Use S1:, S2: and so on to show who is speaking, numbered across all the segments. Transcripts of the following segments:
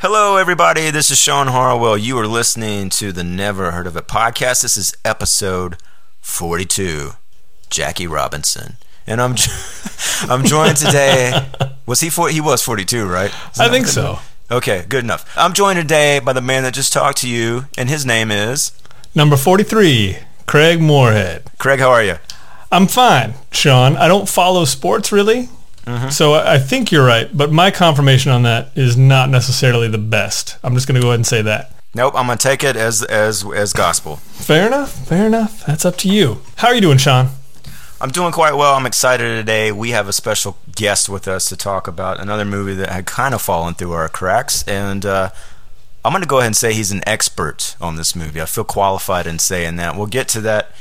S1: Hello, everybody. This is Sean Harwell. You are listening to the Never Heard of It podcast. This is episode 42. Jackie Robinson, and I'm I'm joined today. Was he for, He was 42, right?
S2: I think so.
S1: Okay, good enough. I'm joined today by the man that just talked to you, and his name is
S2: Number 43, Craig Moorhead.
S1: Craig. How are you?
S2: I'm fine, Sean. I don't follow sports really. So I think you're right, but my confirmation on that is not necessarily the best. I'm just going to go ahead and say that.
S1: Nope. I'm gonna take it as as as gospel.
S2: Fair enough. Fair enough. That's up to you. How are you doing, Sean?
S1: I'm doing quite well. I'm excited today. We have a special guest with us to talk about another movie that had kind of fallen through our cracks, and uh, I'm going to go ahead and say he's an expert on this movie. I feel qualified in saying that. We'll get to that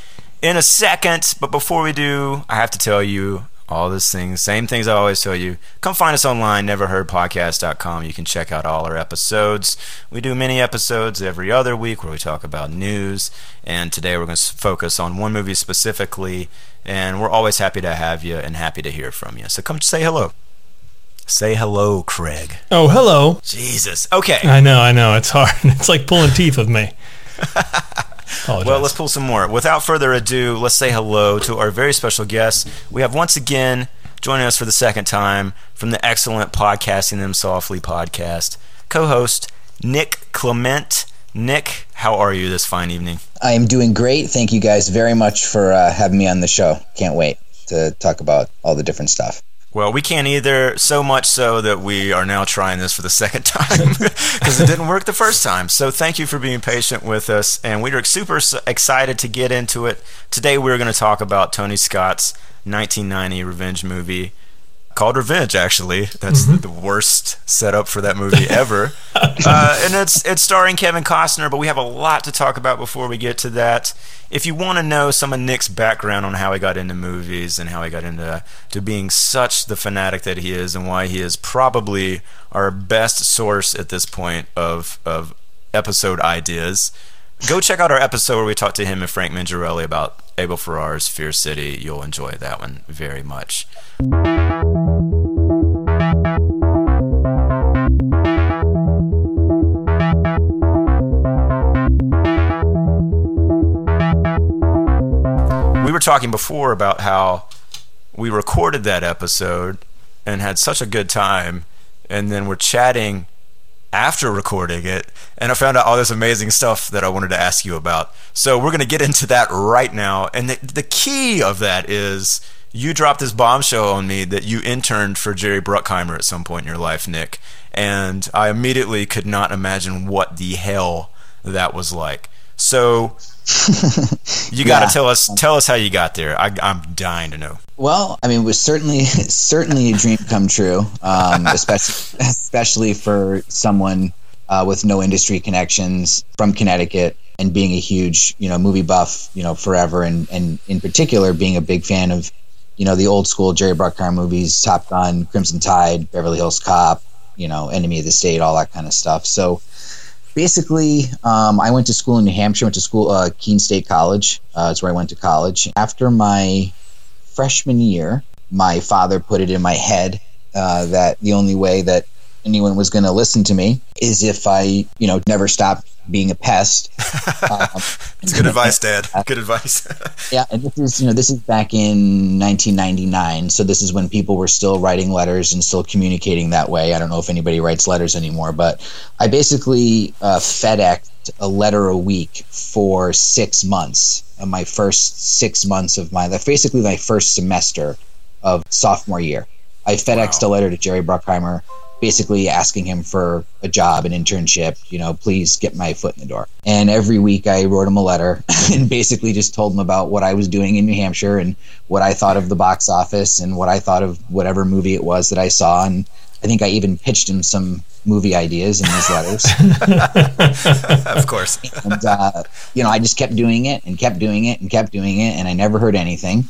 S1: in a second, but before we do, I have to tell you all these things, same things I always tell you. Come find us online, neverheardpodcast.com. You can check out all our episodes. We do many episodes every other week where we talk about news, and today we're going to focus on one movie specifically, and we're always happy to have you and happy to hear from you. So come say hello. Say hello, Craig.
S2: Oh, hello.
S1: Jesus. Okay.
S2: I know, I know. It's hard. It's like pulling teeth with me. Apologize.
S1: Well, let's pull some more. Without further ado, let's say hello to our very special guest. We have once again joining us for the second time from the excellent Podcasting Them Softly podcast, co host Nick Clement. Nick, how are you this fine evening?
S3: I am doing great. Thank you guys very much for uh, having me on the show. Can't wait to talk about all the different stuff.
S1: Well, we can't either, so much so that we are now trying this for the second time because it didn't work the first time. So thank you for being patient with us, and we are super excited to get into it. Today we're going to talk about Tony Scott's 1990 revenge movie called Revenge. Actually, that's the, the worst setup for that movie ever, uh, and it's it's starring Kevin Costner. But we have a lot to talk about before we get to that. If you want to know some of Nick's background on how he got into movies and how he got into to being such the fanatic that he is, and why he is probably our best source at this point of of episode ideas, go check out our episode where we talked to him and Frank Mangiarelli about Abel Ferrara's Fear City. You'll enjoy that one very much. we were talking before about how we recorded that episode and had such a good time and then we're chatting after recording it and i found out all this amazing stuff that i wanted to ask you about. So we're going to get into that right now and the, the key of that is you dropped this bombshell on me that you interned for jerry bruckheimer at some point in your life nick and i immediately could not imagine what the hell that was like. So you got to
S3: Yeah.
S1: tell us tell us how you got there. I, I'm dying to know.
S3: Well, I mean, it was certainly certainly a dream come true, um, especially especially for someone uh, with no industry connections from Connecticut and being a huge you know movie buff, you know, forever, and and in particular being a big fan of you know the old school Jerry Bruckheimer movies, Top Gun, Crimson Tide, Beverly Hills Cop, you know, Enemy of the State, all that kind of stuff. So basically, um, I went to school in New Hampshire. Went to school, uh, Keene State College. Uh, that's where I went to college. After my freshman year, my father put it in my head uh, that the only way that anyone was going to listen to me is if I, you know, never stopped being a pest. Um,
S1: It's good advice, Dad. Good advice.
S3: yeah, and this is you know this is back in 1999, so this is when people were still writing letters and still communicating that way. I don't know if anybody writes letters anymore, but I basically uh, FedExed a letter a week for six months. Uh, my first six months of my basically my first semester of sophomore year. I FedExed
S1: Wow.
S3: a letter to Jerry Bruckheimer, basically asking him for a job, an internship. You know, please get my foot in the door. And every week I wrote him a letter and basically just told him about what I was doing in New Hampshire and what I thought of the box office and what I thought of whatever movie it was that I saw. And I think I even pitched him some movie ideas in these letters.
S1: of course.
S3: and uh, you know, I just kept doing it and kept doing it and kept doing it, and I never heard anything.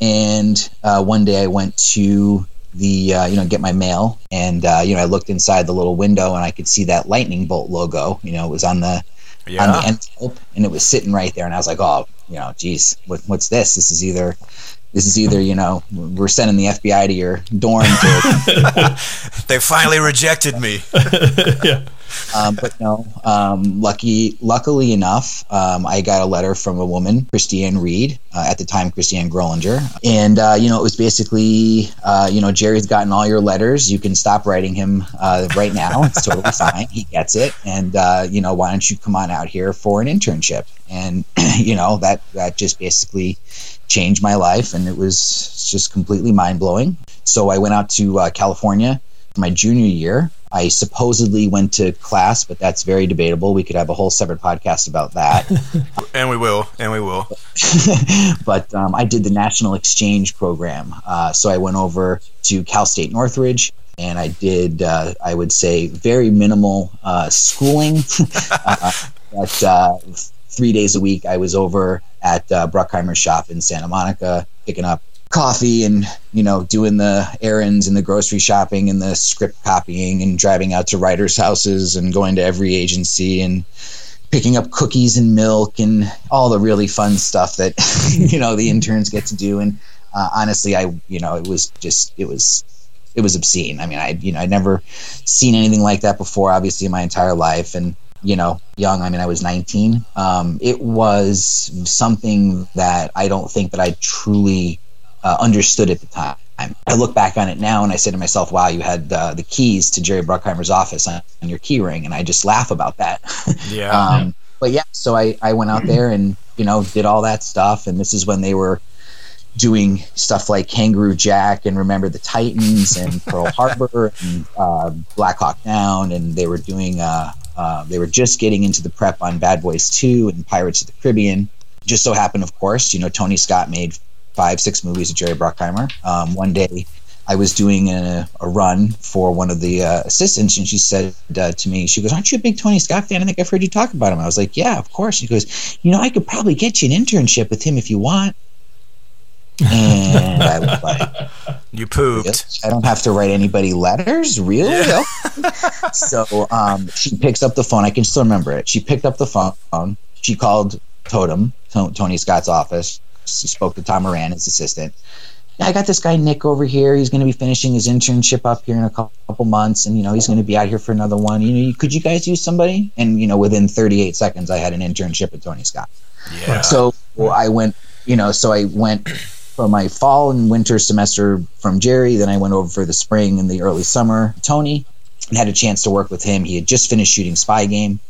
S3: And uh, one day I went to the uh, you know get my mail, and uh, you know I looked inside the little window, and I could see that lightning bolt logo. You know, it was on the on the envelope, and it was sitting right there. And I was like, oh, you know, geez, what, what's this? This is either this is either you know we're sending the FBI to your dorm. To,
S1: they finally rejected me.
S2: yeah.
S3: Um, but no, um, lucky, luckily enough, um, I got a letter from a woman, Christiane Reed, uh, at the time Christiane Grolinger, and uh, you know it was basically, uh, you know, Jerry's gotten all your letters. You can stop writing him uh, right now. It's totally fine. He gets it, and uh, you know, why don't you come on out here for an internship? And you know that that just basically changed my life, and it was just completely mind blowing. So I went out to uh, California for my junior year. I supposedly went to class, but that's very debatable. We could have a whole separate podcast about that.
S1: and we will, and we will.
S3: but um, I did the National Exchange Program. Uh, so I went over to Cal State Northridge and I did, uh, I would say, very minimal uh, schooling. uh, but uh, three days a week, I was over at uh, Bruckheimer's shop in Santa Monica picking up coffee and you know doing the errands and the grocery shopping and the script copying and driving out to writers houses and going to every agency and picking up cookies and milk and all the really fun stuff that you know the interns get to do. And uh, honestly i you know it was just it was it was obscene. I mean i you know i'd never seen anything like that before obviously in my entire life. And you know young i mean i was 19 um, it was something that i don't think that i truly uh, understood at the time. I look back on it now and I say to myself, wow, you had uh, the keys to Jerry Bruckheimer's office on, on, your key ring. And I just laugh about that.
S1: Yeah.
S3: um, but yeah, so I, I went out there and, you know, did all that stuff. And this is when they were doing stuff like Kangaroo Jack and Remember the Titans and Pearl Harbor and uh, Black Hawk Down. And they were doing, uh, uh, they were just getting into the prep on Bad Boys 2 and Pirates of the Caribbean. Just so happened, of course, you know, Tony Scott made five, six movies of Jerry Bruckheimer. Um, one day, I was doing a, a run for one of the uh, assistants, and she said uh, to me, "She goes, aren't you a big Tony Scott fan? I think I've heard you talk about him." I was like, "Yeah, of course." She goes, "You know, I could probably get you an internship with him if you want." And I was like,
S1: "You pooped."
S3: I don't have to write anybody letters, really? Yeah. so um, she picks up the phone. I can still remember it. She picked up the phone. She called Totem, Tony Scott's office spoke to Tom Moran, his assistant. I got this guy Nick over here. He's going to be finishing his internship up here in a couple months, and you know he's going to be out here for another one. You know, could you guys use somebody? And you know, within 38 seconds, I had an internship with Tony Scott.
S1: Yeah.
S3: So well, I went, you know, so I went for my fall and winter semester from Jerry. Then I went over for the spring and the early summer. Tony and had a chance to work with him. He had just finished shooting Spy Game,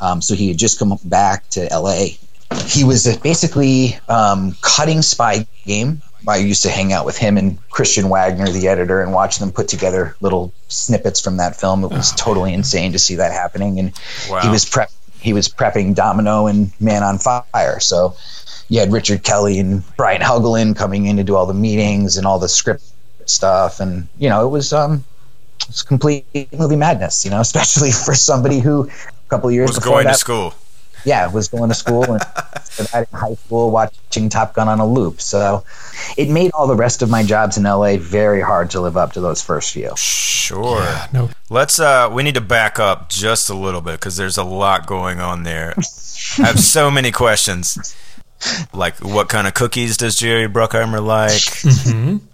S3: um, so he had just come back to L.A he was basically um, cutting Spy Game. I used to hang out with him and Christian Wagner, the editor, and watch them put together little snippets from that film. It was oh, totally insane to see that happening. And wow. he was prep he was prepping Domino and Man on Fire. So you had Richard Kelly and Brian Helgeland coming in to do all the meetings and all the script stuff, and you know it was um it was complete movie madness. You know, especially for somebody who a couple years
S1: was
S3: before
S1: going
S3: that,
S1: to school
S3: yeah, was going to school and in high school watching Top Gun on a loop. So it made all the rest of my jobs in LA very hard to live up to those first few.
S1: Sure. Yeah, no. Let's uh we need to back up just a little bit cuz there's a lot going on there. I have so many questions. Like what kind of cookies does Jerry Bruckheimer like? Mm-hmm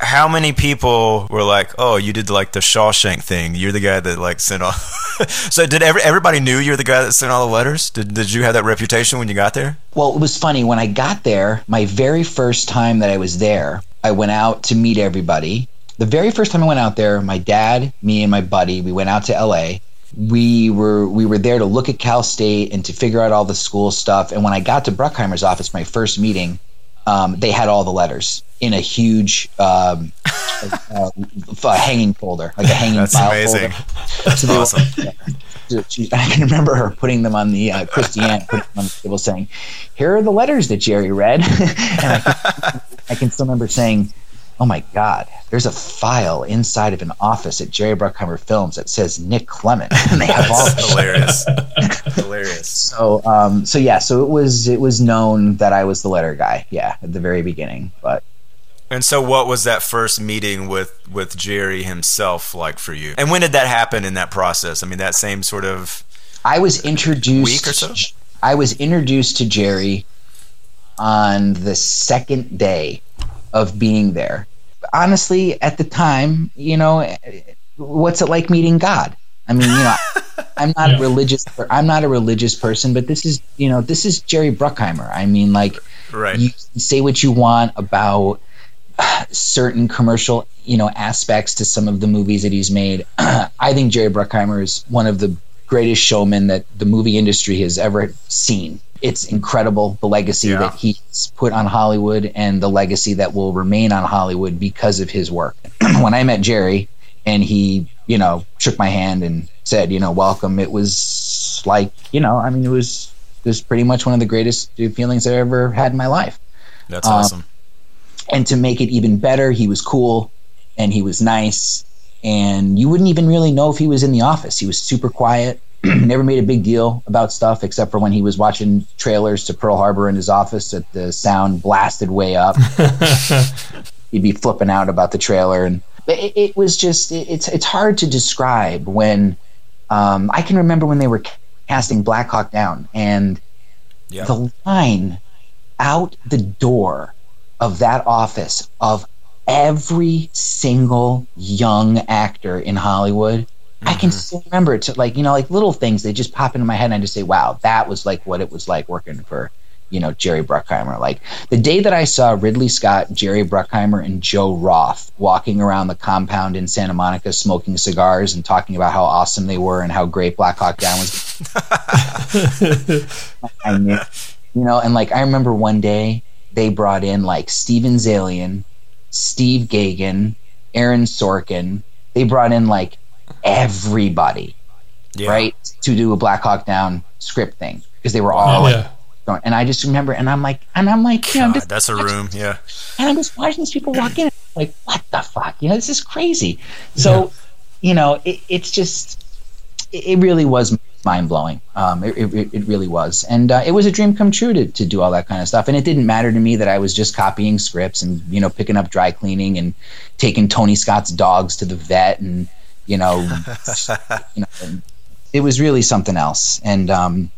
S1: how many people were like, "Oh, you did like the Shawshank thing. You're the guy that like sent all." so did every, everybody knew you're the guy that sent all the letters? Did did you have that reputation when you got there?
S3: Well, it was funny when I got there. My very first time that I was there, I went out to meet everybody. The very first time I went out there, my dad, me, and my buddy, we went out to L.A. We were we were there to look at Cal State and to figure out all the school stuff. And when I got to Bruckheimer's office, my first meeting, um, they had all the letters in a huge um, uh, uh, hanging folder, like a hanging
S1: That's
S3: file
S1: amazing.
S3: folder.
S1: That's so awesome.
S3: Were, she, I can remember her putting them on the uh, Christiane, putting them on the table, saying, "Here are the letters that Jerry read," and I can, I can still remember saying, oh my God, there's a file inside of an office at Jerry Bruckheimer Films that says Nick Clement, and they have all
S1: hilarious, hilarious.
S3: So, um, so yeah, so it was it was known that I was the letter guy, yeah, at the very beginning, but.
S1: And so, what was that first meeting with with Jerry himself like for you? And when did that happen in that process? I mean, that same sort of.
S3: I was introduced.
S1: Week or so.
S3: I was introduced to Jerry on the second day of being there. Honestly, at the time, you know, what's it like meeting God? I mean, you know, I'm not yeah. a religious. I'm not a religious person, but this is, you know, this is Jerry Bruckheimer. I mean, like,
S1: right.
S3: you say what you want about certain commercial, you know, aspects to some of the movies that he's made. I think Jerry Bruckheimer is one of the greatest showmen that the movie industry has ever seen. It's incredible the legacy yeah. that he's put on Hollywood and the legacy that will remain on Hollywood because of his work. when I met Jerry and he, you know, shook my hand and said, you know, welcome, it was like, you know, I mean, it was it was pretty much one of the greatest feelings I ever had in my life.
S1: That's um, awesome.
S3: And to make it even better, he was cool and he was nice and you wouldn't even really know if he was in the office. He was super quiet, never made a big deal about stuff except for when he was watching trailers to Pearl Harbor in his office that the sound blasted way up. He'd be flipping out about the trailer, and it, it was just it, it's it's hard to describe when um, I can remember when they were casting Black Hawk Down and yep. the line out the door of that office of every single young actor in Hollywood. Mm-hmm. I can mm-hmm. still remember it. To like you know, like little things they just pop into my head, and I just say, "Wow, that was like what it was like working for." You know Jerry Bruckheimer. Like the day that I saw Ridley Scott, Jerry Bruckheimer, and Joe Roth walking around the compound in Santa Monica smoking cigars and talking about how awesome they were and how great Black Hawk Down was. I knew, you know, and like I remember one day they brought in like Steven Zaillian, Steve Gaghan, Aaron Sorkin. They brought in like everybody, yeah. right, to do a Black Hawk Down script thing because they were all. Oh, yeah. Going, and I just remember, and I'm like, and I'm like, you know,
S1: God, that's a room, yeah.
S3: And I'm just watching these people walk in, like, what the fuck? You know, this is crazy. So, yeah. you know, it, it's just, it really was mind blowing. Um, it, it, it, really was, and uh, it was a dream come true to, to do all that kind of stuff. And it didn't matter to me that I was just copying scripts and you know picking up dry cleaning and taking Tony Scott's dogs to the vet and you know, you know it was really something else. And um,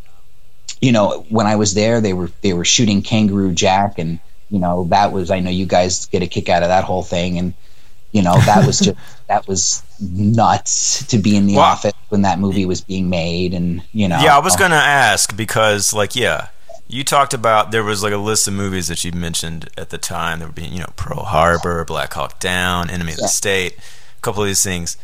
S3: you know, when I was there, they were they were shooting Kangaroo Jack, and you know that was I know you guys get a kick out of that whole thing, and you know that was just that was nuts to be in the well, office when that movie was being made, and you know.
S1: Yeah, I was gonna ask because like yeah. You talked about there was like a list of movies that you mentioned at the time. There were being, you know, Pearl Harbor, Black Hawk Down, Enemy yeah. of the State, a couple of these things.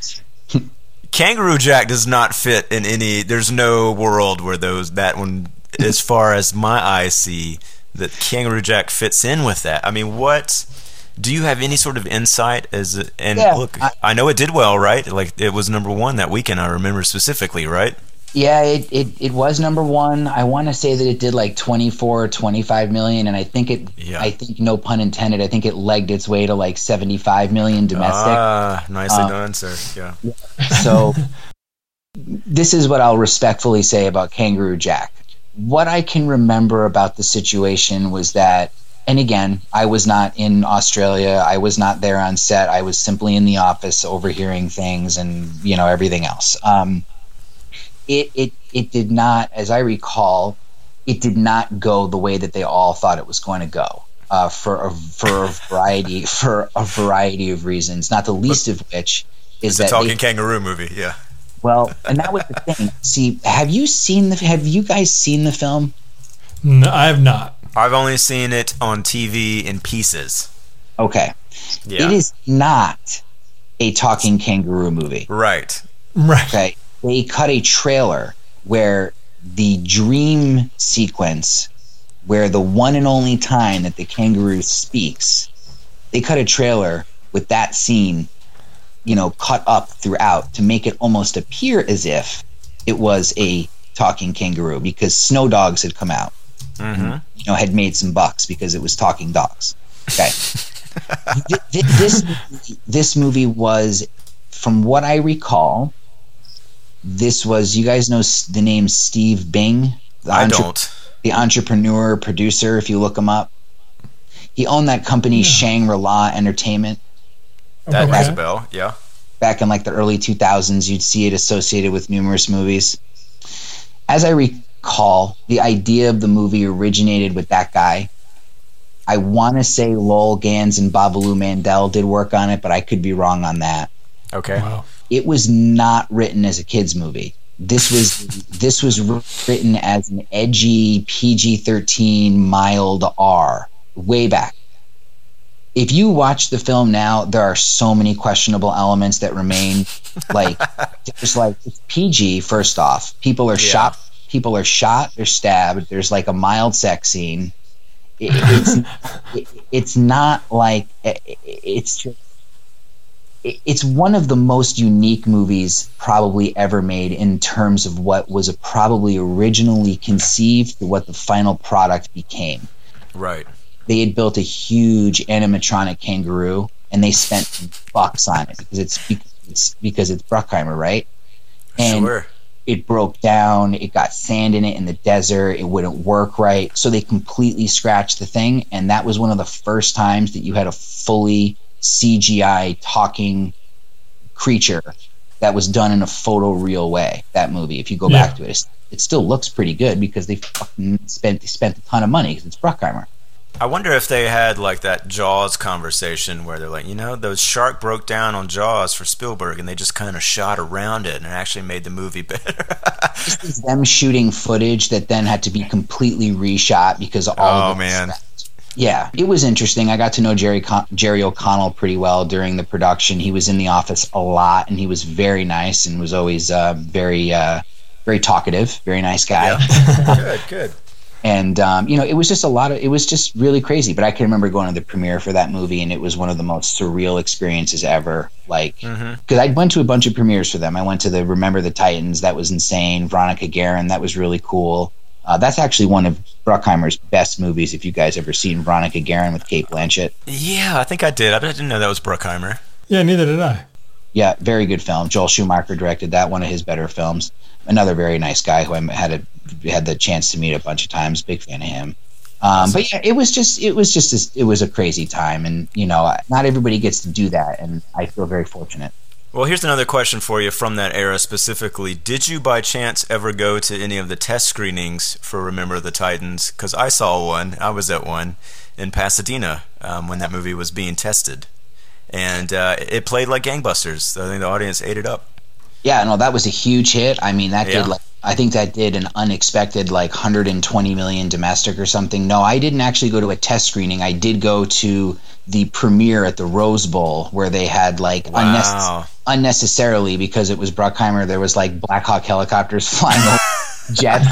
S1: Kangaroo Jack does not fit in any. There's no world where those that one, as far as my eyes see, that Kangaroo Jack fits in with that. I mean, what? Do you have any sort of insight as? and yeah, look, I, I know it did well, right? Like it was number one that weekend. I remember specifically, right?
S3: Yeah, it, it, it was number one. I want to say that it did like 24 or 25 million. And I think it, yeah. I think no pun intended, I think it legged its way to like 75 million domestic.
S1: Ah, nicely um, done, sir. Yeah.
S3: So this is what I'll respectfully say about Kangaroo Jack. What I can remember about the situation was that, and again, I was not in Australia. I was not there on set. I was simply in the office overhearing things and, you know, everything else. Um, it, it it did not, as I recall, it did not go the way that they all thought it was going to go. Uh, for a, for a variety for a variety of reasons, not the least of which is
S1: it's
S3: that
S1: a talking they, kangaroo movie. Yeah.
S3: Well, and that was the thing. See, have you seen the? Have you guys seen the film?
S2: No, I have not.
S1: I've only seen it on TV in pieces.
S3: Okay. Yeah. It is not a talking kangaroo movie.
S1: Right.
S2: Right.
S3: Okay they cut a trailer where the dream sequence, where the one and only time that the kangaroo speaks, they cut a trailer with that scene, you know, cut up throughout to make it almost appear as if it was a talking kangaroo because Snow Dogs had come out. Mm-hmm. And, you know, had made some bucks because it was talking dogs. Okay. this this movie was, from what I recall, this was you guys know the name Steve Bing.
S1: I entre- don't.
S3: The entrepreneur producer, if you look him up, he owned that company yeah. Shangri La Entertainment.
S1: That okay. rings a bell. Yeah.
S3: Back in like the early 2000s, you'd see it associated with numerous movies. As I recall, the idea of the movie originated with that guy, I want to say Lowell Ganz and Babaloo Mandel did work on it, but I could be wrong on that.
S1: Okay.
S2: Wow.
S3: It was not written as a kids movie. This was this was written as an edgy PG thirteen mild R way back. If you watch the film now, there are so many questionable elements that remain. Like there's like it's PG. First off, people are
S1: Yeah.
S3: shot. People are shot. They're stabbed. There's like a mild sex scene. It- it's it, it's not like it- it's just it's one of the most unique movies probably ever made in terms of what was probably originally conceived to what the final product became.
S1: Right.
S3: They had built a huge animatronic kangaroo and they spent bucks on it because it's because it's, because it's Bruckheimer, right? And
S1: sure.
S3: it broke down, it got sand in it in the desert, it wouldn't work right. So they completely scratched the thing and that was one of the first times that you had a fully CGI talking creature that was done in a photoreal way. That movie, if you go
S2: Yeah.
S3: back to it, it still looks pretty good because they fucking spent they spent a ton of money because it's Bruckheimer.
S1: I wonder if they had like that Jaws conversation where they're like, you know, those shark broke down on Jaws for Spielberg, and they just kind of shot around it and it actually made the movie better.
S3: This is them shooting footage that then had to be completely reshot because all
S1: Oh,
S3: of
S1: man.
S3: scrapped. Yeah, it was interesting. I got to know Jerry Con- Jerry O'Connell pretty well during the production. He was in the office a lot, and he was very nice and was always uh, very uh, very talkative, very nice guy.
S1: good, good.
S3: and um, you know it was just a lot of it was just really crazy but i can remember going to the premiere for that movie and it was one of the most surreal experiences ever like because i went to a bunch of premieres for them i went to the remember the titans that was insane veronica guerin that was really cool uh, that's actually one of bruckheimer's best movies if you guys ever seen veronica guerin with cate blanchett
S1: Yeah, I think I did. I didn't know that was Bruckheimer.
S2: Yeah, neither did I.
S3: yeah very good film joel schumacher directed that one of his better films another very nice guy who i had a, had the chance to meet a bunch of times big fan of him um, but yeah, it was just it was just a, it was a crazy time, and you know, not everybody gets to do that, and I feel very fortunate.
S1: Well, here's another question for you from that era specifically. Did you by chance ever go to any of the test screenings for Remember the Titans? Because I saw one. I was at one in Pasadena um, when that movie was being tested. And uh, it played like gangbusters. I think the audience ate it up.
S3: Yeah, no, that was a huge hit. I mean, that
S1: Yeah.
S3: did like I think that did an unexpected like 120 million domestic or something. No, I didn't actually go to a test screening. I did go to the premiere at the Rose Bowl where they had like
S1: Wow.
S3: Unnecessarily because it was Bruckheimer. There was like Black Hawk helicopters flying over jets.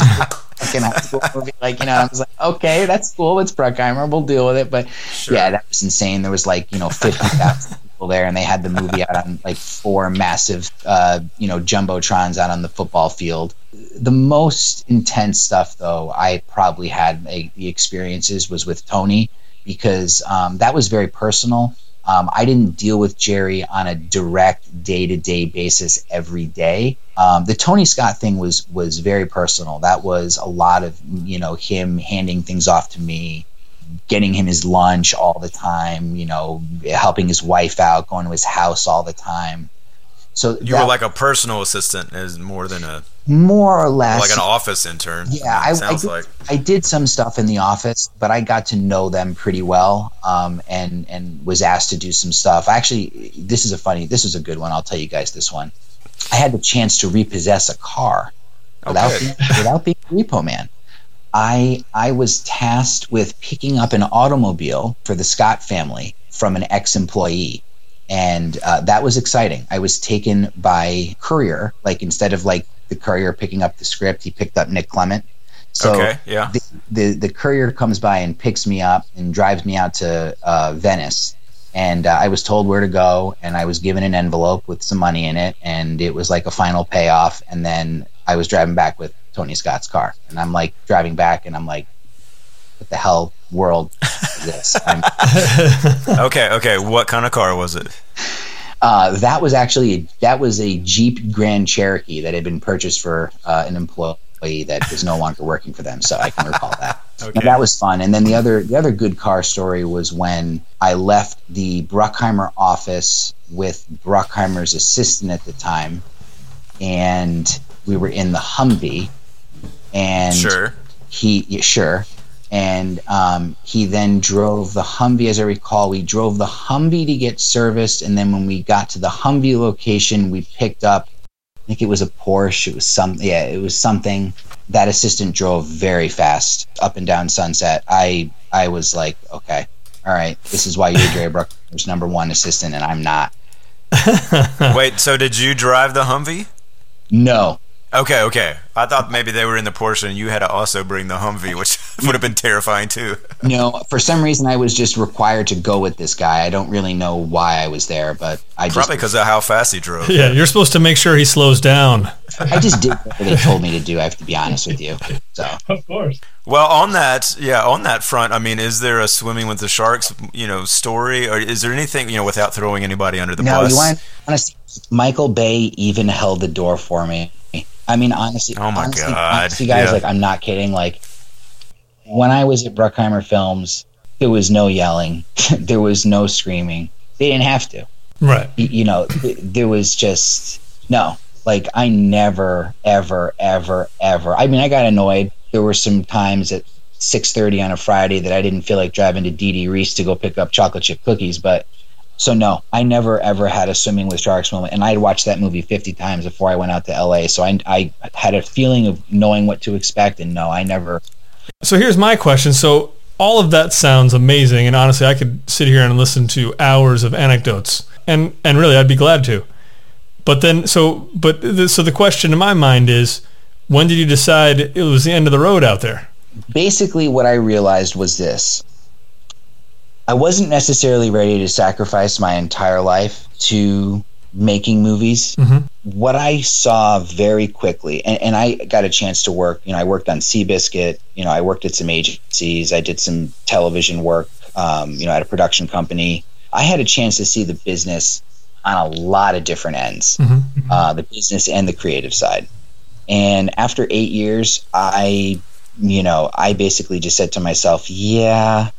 S3: Fucking high school movie. Like you know, I was like, okay, that's cool. It's Bruckheimer. We'll deal with it. But yeah, that was insane. There was like you know fifty thousand people there, and they had the movie out on like four massive uh, you know jumbotrons out on the football field. The most intense stuff, though, I probably had a, the experiences was with Tony because um, that was very personal. Um, I didn't deal with Jerry on a direct day to day basis every day. Um, the Tony Scott thing was was very personal. That was a lot of you know him handing things off to me, getting him his lunch all the time. You know, helping his wife out, going to his house all the time. So
S1: You
S3: that-
S1: were like a personal assistant, is more than a
S3: more or less
S1: like an office intern.
S3: yeah, I, I, did,
S1: like.
S3: I did some stuff in the office, but I got to know them pretty well, um, and and was asked to do some stuff. Actually, this is a funny, this is a good one. I'll tell you guys this one. I had the chance to repossess a car without
S1: Okay.
S3: being, without being a repo man. I I was tasked with picking up an automobile for the Scott family from an ex-employee, and uh, that was exciting. I was taken by courier, like instead of like the courier picking up the script, he picked up Nick Clement. So
S1: okay, yeah.
S3: the, the the courier comes by and picks me up and drives me out to uh, Venice. And uh, I was told where to go, and I was given an envelope with some money in it, and it was like a final payoff. And then I was driving back with Tony Scott's car, and I'm like driving back, and I'm like, "What the hell world is this?" I'm,
S1: okay, okay. What kind of car was it?
S3: uh, that was actually that was a Jeep Grand Cherokee that had been purchased for uh, an employee that is no longer working for them. So I can recall that.
S1: Okay.
S3: Now, that was fun. And then the other the other good car story was when I left the Bruckheimer office with Bruckheimer's assistant at the time, and we were in the Humvee, and
S1: Sure.
S3: he yeah, sure and um, he then drove the Humvee. As I recall, we drove the Humvee to get serviced, and then when we got to the Humvee location, we picked up. I think it was a Porsche. It was some, yeah, it was something. That assistant drove very fast up and down Sunset. I I was like, okay, all right, this is why you're Jerry Bruckheimer's number one assistant, and I'm not.
S1: Wait, so did you drive the Humvee?
S3: No,
S1: Okay, okay. I thought maybe they were in the Porsche and you had to also bring the Humvee, which would have been terrifying too.
S3: no. For some reason, I was just required to go with this guy. I don't really know why I was there, but I just
S1: Probably because of how fast he drove.
S2: Yeah, you're supposed to make sure he slows down.
S3: I just did what they told me to do. I have to be honest with you. So
S2: Of course.
S1: Well, on that, yeah, on that front, I mean, is there a swimming with the sharks, you know, story, or is there anything, you know, without throwing anybody under the
S3: no,
S1: bus?
S3: you want honestly, Michael Bay even held the door for me. I mean, honestly,
S1: Oh my
S3: honestly,
S1: God,
S3: honestly, guys,
S1: yeah.
S3: like I'm not kidding. Like when I was at Bruckheimer Films, there was no yelling, there was no screaming. They didn't have to.
S2: Right.
S3: You know, there was just no. Like I never, ever, ever, ever. I mean, I got annoyed. There were some times at six thirty on a Friday that I didn't feel like driving to Diddy Riese to go pick up chocolate chip cookies. But so no, I never ever had a swimming with sharks moment, and I had watched that movie fifty times before I went out to LA. So I, I had a feeling of knowing what to expect, and no, I never.
S2: So here's my question. So all of that sounds amazing, and honestly, I could sit here and listen to hours of anecdotes, and and really, I'd be glad to. But then, so but the, so the question in my mind is, when did you decide it was the end of the road out there?
S3: basically what I realized was this. I wasn't necessarily ready to sacrifice my entire life to making movies. What I saw very quickly, and, and I got a chance to work, you know, I worked on Seabiscuit, you know, I worked at some agencies, I did some television work, um, you know, at a production company. I had a chance to see the business on a lot of different ends, uh, the business and the creative side. And after eight years, I you know, I basically just said to myself, yeah,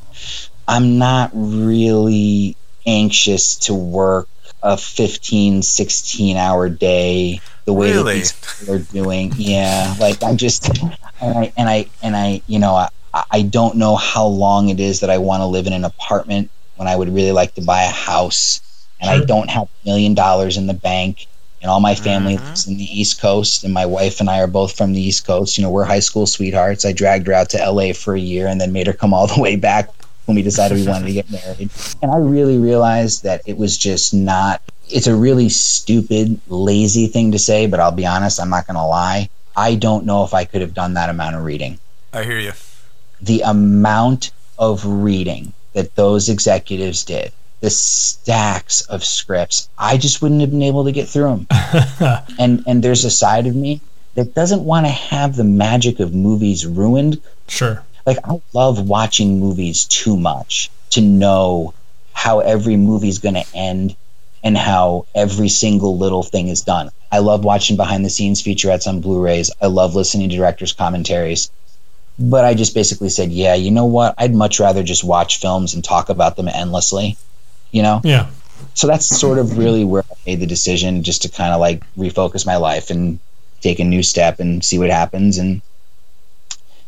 S3: I'm not really anxious to work a 15, 16 hour day the way that
S1: Really?
S3: these people are doing. Yeah. Like I'm just, and I, and I, and I, you know, I, I don't know how long it is that I want to live in an apartment when I would really like to buy a house and I don't have a million dollars in the bank and all my family mm-hmm. lives in the East Coast, and my wife and I are both from the East Coast. You know, we're high school sweethearts. I dragged her out to LA for a year and then made her come all the way back when we decided we wanted to get married. And I really realized that it was just not, it's a really stupid, lazy thing to say, but I'll be honest, I'm not going to lie. I don't know if I could have done that amount of reading.
S1: I hear you.
S3: The amount of reading that those executives did, the stacks of scripts, I just wouldn't have been able to get through them. and and there's a side of me that doesn't want to have the magic of movies ruined.
S2: Sure.
S3: Like I love watching movies too much to know how every movie's going to end and how every single little thing is done. I love watching behind the scenes featurettes on Blu-rays. I love listening to directors' commentaries. But I just basically said, yeah, you know what? I'd much rather just watch films and talk about them endlessly. You know?
S2: Yeah.
S3: so that's sort of really where I made the decision just to kind of like refocus my life and take a new step and see what happens. And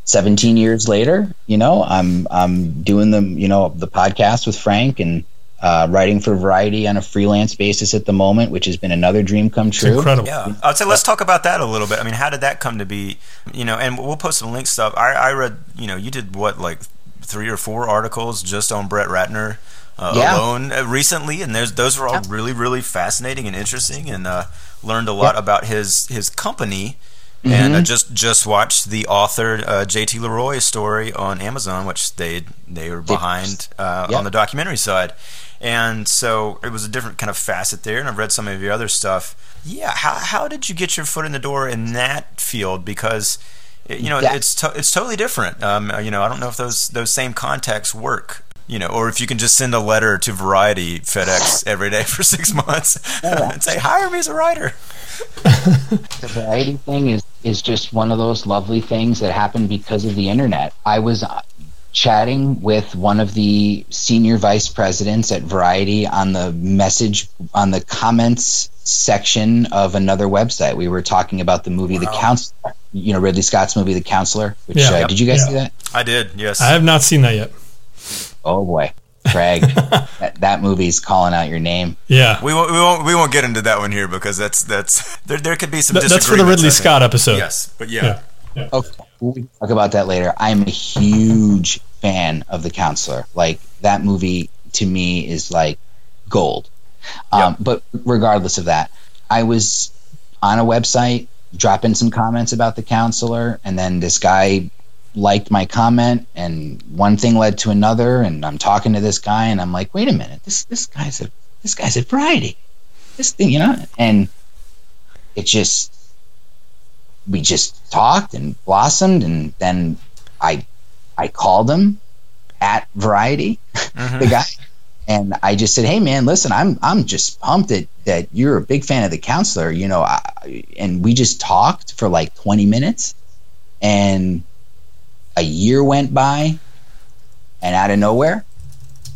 S3: 17 years later, you know, I'm I'm doing the you know the podcast with Frank and uh, writing for Variety on a freelance basis at the moment, which has been another dream come
S2: It's
S3: true.
S2: incredible.
S1: Yeah, I'd say let's talk about that a little bit. I mean, how did that come to be? You know, and we'll post some link stuff. I, I read, you know, you did what like three or four articles just on Brett Ratner uh,
S3: Yeah.
S1: alone uh, recently, and there's those were all really really fascinating and interesting, and uh, learned a lot about his his company. And I just just watched the author uh, J.T. Leroy story on Amazon, which they they were behind uh,
S3: Yeah.
S1: on the documentary side, and so it was a different kind of facet there. And I've read some of your other stuff. Yeah, how how did you get your foot in the door in that field? Because you know
S3: That-
S1: it's to, it's totally different. Um, you know, I don't know if those those same contacts work. You know, or if you can just send a letter to Variety FedEx every day for six months and say, "Hire me as a writer."
S3: The variety thing is is just one of those lovely things that happened because of the internet. I was uh, chatting with one of the senior vice presidents at Variety on the message on the comments section of another website. We were talking about the movie The Counselor, you know Ridley Scott's movie The Counselor. Which
S2: Yeah.
S3: uh,
S2: Yep.
S3: did you guys
S2: Yeah.
S3: see that?
S1: I did. Yes.
S2: I have not seen that yet.
S3: Oh boy, Craig, that, that movie's calling out your name.
S2: Yeah.
S1: We won't, we won't we won't get into that one here because that's that's there there could be some
S2: Th- that's for the Ridley Scott episode.
S1: Yes, but yeah.
S2: Yeah.
S3: Okay, we'll talk about that later. I'm a huge fan of The Counselor. Like that movie to me is like gold. Um, But regardless of that, I was on a website dropping some comments about The Counselor, and then this guy liked my comment, and one thing led to another, and I'm talking to this guy, and I'm like, wait a minute, this this guy's a this guy's a variety. This thing, you know, and it just we just talked and blossomed and then I I called him at Variety, the mm-hmm. guy, and I just said, "Hey man, listen, I'm I'm just pumped that that you're a big fan of the counselor, you know." I, and we just talked for like 20 minutes, and a year went by, and out of nowhere,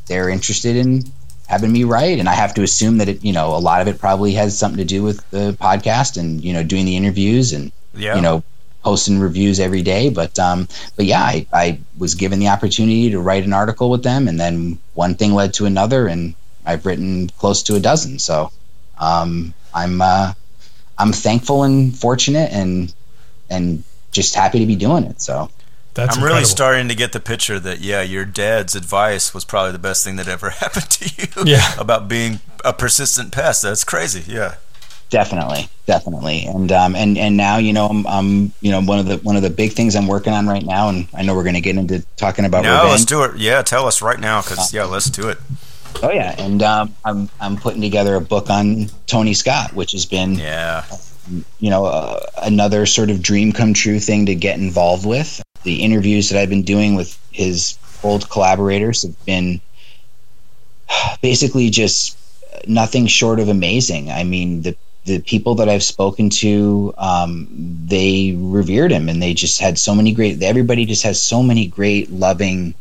S3: they're interested in having me write, and I have to assume that it, you know, a lot of it probably has something to do with the podcast and you know doing the interviews and
S1: Yeah.
S3: you know posting reviews every day. But um but yeah I, I was given the opportunity to write an article with them and then one thing led to another and i've written close to a dozen. So um i'm uh i'm thankful and fortunate and and just happy to be doing it. So
S2: That's
S1: I'm really starting to get the picture that yeah, your dad's advice was probably the best thing that ever happened to you.
S2: Yeah.
S1: about being a persistent pest. That's crazy. Yeah.
S3: definitely definitely and um and and now you know i'm, I'm you know one of the one of the big things i'm working on right now and i know we're going to get into talking about
S1: No,
S3: revenge.
S1: let's do it. Yeah, tell us right now because yeah, let's do it.
S3: oh yeah and um i'm i'm putting together a book on tony scott which has been
S1: Yeah.
S3: you know, uh, another sort of dream come true thing to get involved with. The interviews that I've been doing with his old collaborators have been basically just nothing short of amazing. I mean, the the people that I've spoken to, um, they revered him, and they just had so many great. Everybody just has so many great, loving,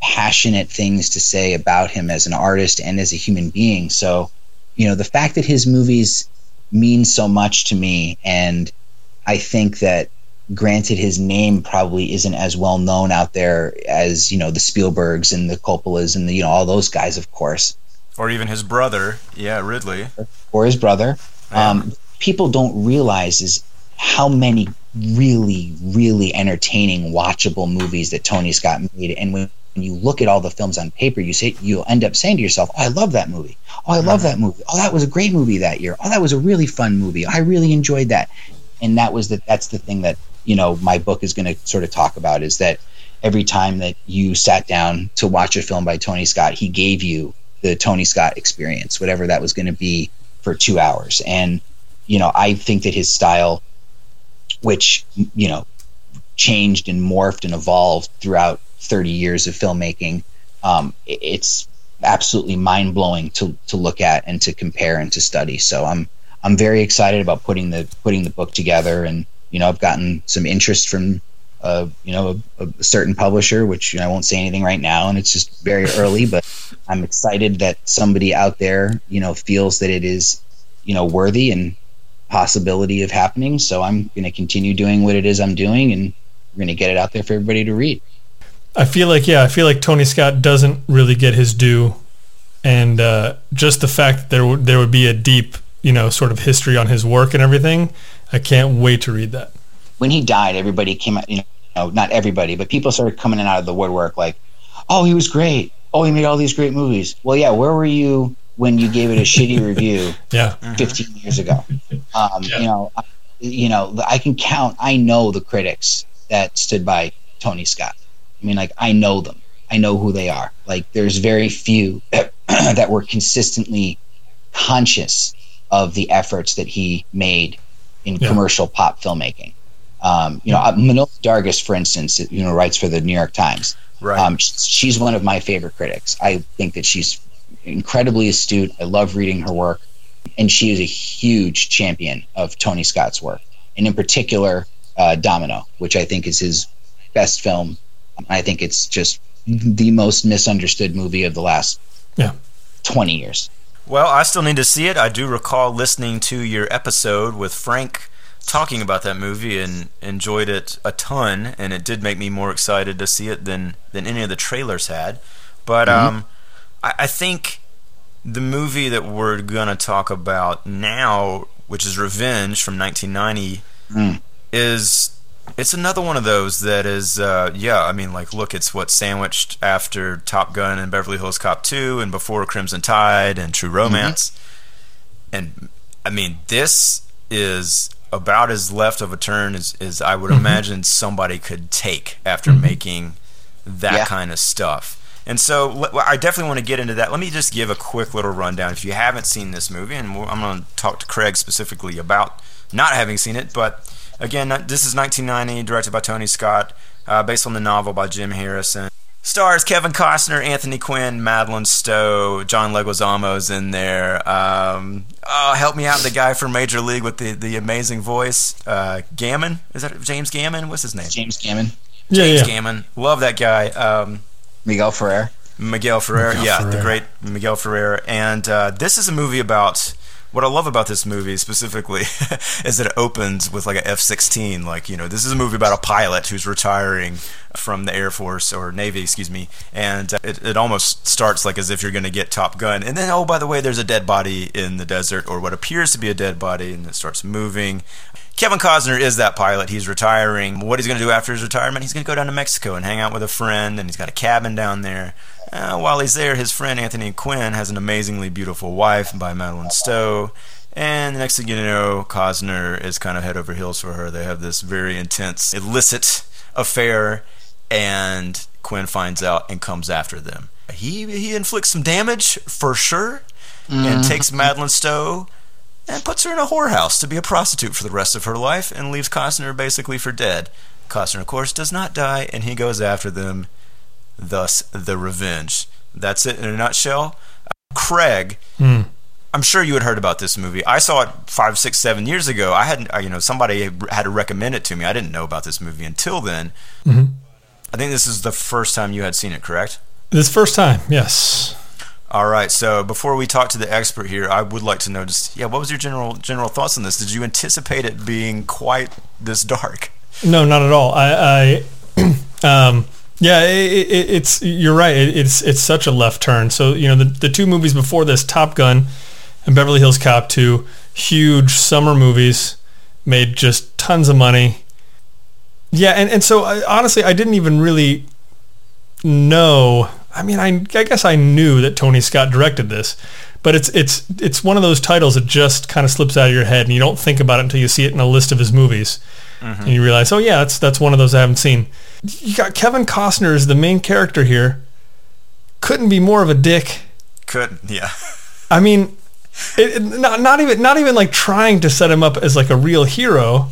S3: passionate things to say about him as an artist and as a human being. So, you know, the fact that his movies mean so much to me, and I think that granted his name probably isn't as well known out there as you know the Spielbergs and the Coppolas and the, you know all those guys, of course,
S1: Or even his brother. Yeah, Ridley.
S3: or his brother.
S1: Yeah.
S3: Um, people don't realize is how many really, really entertaining, watchable movies that Tony Scott made. And when, when you look at all the films on paper, you say you'll end up saying to yourself, "Oh, I love that movie. Oh, I love that movie. Oh, that was a great movie that year. Oh, that was a really fun movie. I really enjoyed that." And that was the that's the thing that you know my book is going to sort of talk about is that every time that you sat down to watch a film by Tony Scott, he gave you the Tony Scott experience, whatever that was going to be for two hours. And, you know, I think that his style, which, you know, changed and morphed and evolved throughout 30 years of filmmaking, um, it's absolutely mind blowing to, to look at and to compare and to study. So I'm, I'm very excited about putting the, putting the book together. And, you know, I've gotten some interest from, uh, you know, a, a certain publisher, which you know, I won't say anything right now, and it's just very early. But I'm excited that somebody out there, you know, feels that it is, you know, worthy and possibility of happening. So I'm going to continue doing what it is I'm doing, and we're going to get it out there for everybody to read.
S2: I feel like yeah, I feel like Tony Scott doesn't really get his due, and uh, just the fact that there would there would be a deep you know sort of history on his work and everything. I can't wait to read that.
S3: When he died, everybody came out, you know, not everybody, but people started coming in out of the woodwork like, "Oh, he was great. Oh, he made all these great movies." Well, yeah, where were you when you gave it a shitty review?
S2: Yeah,
S3: 15 years ago. Um, You know, I, you know, I can count. I know the critics that stood by Tony Scott. I mean, like I know them. I know who they are. Like there's very few that, that were consistently conscious of the efforts that he made in
S2: Yeah.
S3: commercial pop filmmaking. Um, you know, uh, Manohla Dargis, for instance, you know, writes for the New York Times.
S1: Right.
S3: Um, she's one of my favorite critics. I think that she's incredibly astute. I love reading her work, and she is a huge champion of Tony Scott's work, and in particular, uh, Domino, which I think is his best film. I think it's just the most misunderstood movie of the last
S2: yeah.
S3: 20 years.
S1: Well, I still need to see it. I do recall listening to your episode with Frank talking about that movie and enjoyed it a ton, and it did make me more excited to see it than than any of the trailers had. But
S3: Mm-hmm.
S1: um, I, I think the movie that we're gonna talk about now, which is Revenge from 1990,
S3: Mm.
S1: is it's another one of those that is uh, yeah. I mean, like, look, it's what sandwiched after Top Gun and Beverly Hills Cop 2, and before Crimson Tide and True mm-hmm. Romance. And I mean, this is about as left of a turn as, as I would mm-hmm. imagine somebody could take after mm-hmm. making that
S3: Yeah.
S1: kind of stuff. And so I definitely want to get into that. Let me just give a quick little rundown. If you haven't seen this movie, and I'm going to talk to Craig specifically about not having seen it, but again, this is 1990, directed by Tony Scott, uh, based on the novel by Jim Harrison. Stars Kevin Costner, Anthony Quinn, Madeleine Stowe, John Leguizamo's in there. Um, oh, help me out, the guy from Major League with the, the amazing voice, uh, Gammon. Is that James Gammon? What's his name?
S3: James Gammon,
S2: Yeah,
S1: James
S2: yeah.
S1: Gammon. Love that guy. Um,
S3: Miguel Ferrer.
S1: Miguel Ferrer,
S2: Miguel
S1: yeah, the great Miguel Ferrer. And uh, this is a movie about what I love about this movie specifically is that it opens with like a F 16. Like, you know, this is a movie about a pilot who's retiring from the Air Force or Navy, excuse me. And uh, it, it almost starts like as if you're going to get Top Gun. And then, oh, by the way, there's a dead body in the desert or what appears to be a dead body and it starts moving. Kevin Costner is that pilot. He's retiring. What he's going to do after his retirement, he's going to go down to Mexico and hang out with a friend, and he's got a cabin down there. Uh, while he's there, his friend Anthony Quinn has an amazingly beautiful wife by Madeleine Stowe. And the next thing you know, Costner is kind of head over heels for her. They have this very intense, illicit affair, and Quinn finds out and comes after them. He he inflicts some damage for sure, and takes Madeleine Stowe and puts her in a whorehouse to be a prostitute for the rest of her life and leaves Costner basically for dead. Costner, of course, does not die, and he goes after them. Thus, the revenge. That's it in a nutshell. Craig,
S2: Hmm.
S1: I'm sure you had heard about this movie. I saw it five, six, seven years ago. I hadn't, you know, somebody had to recommend it to me. I didn't know about this movie until then.
S2: Mhm.
S1: I think this is the first time you had seen it, correct?
S2: This first time, yes.
S1: All right. So before we talk to the expert here, I would like to know just yeah, what was your general general thoughts on this? Did you anticipate it being quite this dark?
S2: No, not at all. I, I um, yeah, it, it, it's you're right. It, it's it's such a left turn. So you know the the two movies before this, Top Gun and Beverly Hills Cop 2, huge summer movies, made just tons of money. Yeah, and and so I, honestly, I didn't even really know. I mean, I, I guess I knew that Tony Scott directed this, but it's it's it's one of those titles that just kind of slips out of your head, and you don't think about it until you see it in a list of his movies, mm-hmm. and you realize, oh yeah, that's that's one of those I haven't seen. You got Kevin Costner as the main character here. Couldn't be more of a dick.
S1: Couldn't, yeah.
S2: I mean, it, it- not not even not even like trying to set him up as like a real hero.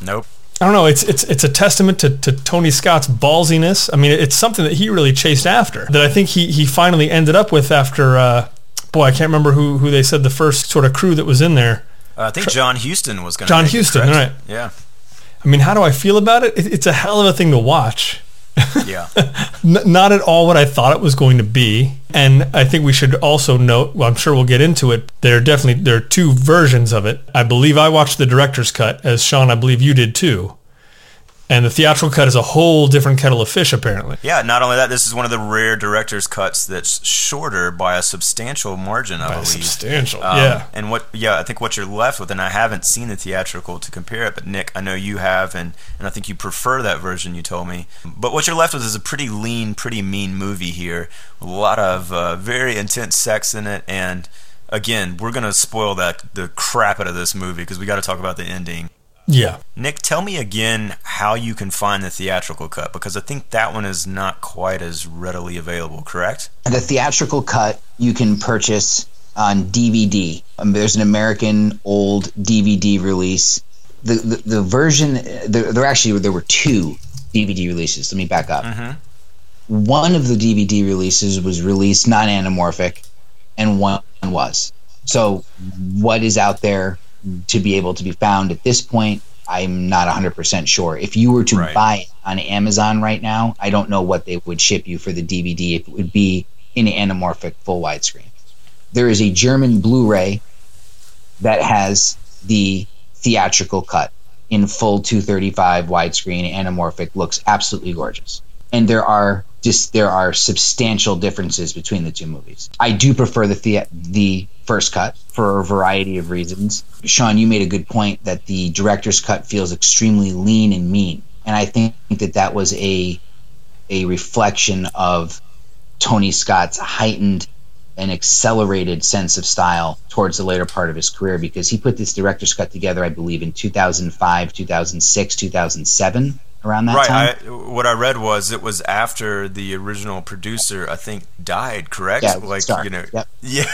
S1: Nope.
S2: I don't know. It's it's it's a testament to, to Tony Scott's ballsiness. I mean, it's something that he really chased after. That I think he he finally ended up with after. Uh, boy, I can't remember who who they said the first sort of crew that was in there.
S1: Uh, I think John Huston was going to.
S2: John Huston, right.
S1: Yeah.
S2: I mean, how do I feel about it? it it's a hell of a thing to watch.
S1: Yeah.
S2: N- not at all what I thought it was going to be. And I think we should also note, well, I'm sure we'll get into it. There are definitely there are two versions of it. I believe I watched the director's cut, as Sean, I believe you did too. And the theatrical cut is a whole different kettle of fish, apparently.
S1: yeah. Not only that, this is one of the rare director's cuts that's shorter by a substantial margin. I
S2: By
S1: believe.
S2: substantial,
S1: Um,
S2: yeah.
S1: And what? Yeah, I think what you're left with, and I haven't seen the theatrical to compare it, but Nick, I know you have, and and I think you prefer that version. You told me, but what you're left with is a pretty lean, pretty mean movie here, a lot of uh, very intense sex in it, and again, we're gonna spoil that the crap out of this movie because we got to talk about the ending.
S2: Yeah.
S1: Nick, tell me again how you can find the theatrical cut because I think that one is not quite as readily available. Correct?
S3: The theatrical cut you can purchase on DVD. Um, there's an American old DVD release. The the, the version there, there actually there were two DVD releases. Let me back up. One of the DVD releases was released non-anamorphic, and one was. So, what is out there to be able to be found at this point? I'm not 100% sure. If you were to
S1: Right.
S3: buy it on Amazon right now, I don't know what they would ship you for the DVD if it would be in anamorphic full widescreen. There is a German Blu ray that has the theatrical cut. in full 235 widescreen anamorphic looks absolutely gorgeous. And there are just there are substantial differences between the two movies. I do prefer the the, the first cut for a variety of reasons. Sean, you made a good point that the director's cut feels extremely lean and mean, and I think that that was a a reflection of Tony Scott's heightened and accelerated sense of style towards the later part of his career because he put this director's cut together, I believe, in 2005, 2006, 2007 around that
S1: right,
S3: time.
S1: I, what I read was it was after the original producer, I think, died. Correct?
S3: Yeah,
S1: like
S3: Stark.
S1: you know,
S3: Yep.
S1: yeah,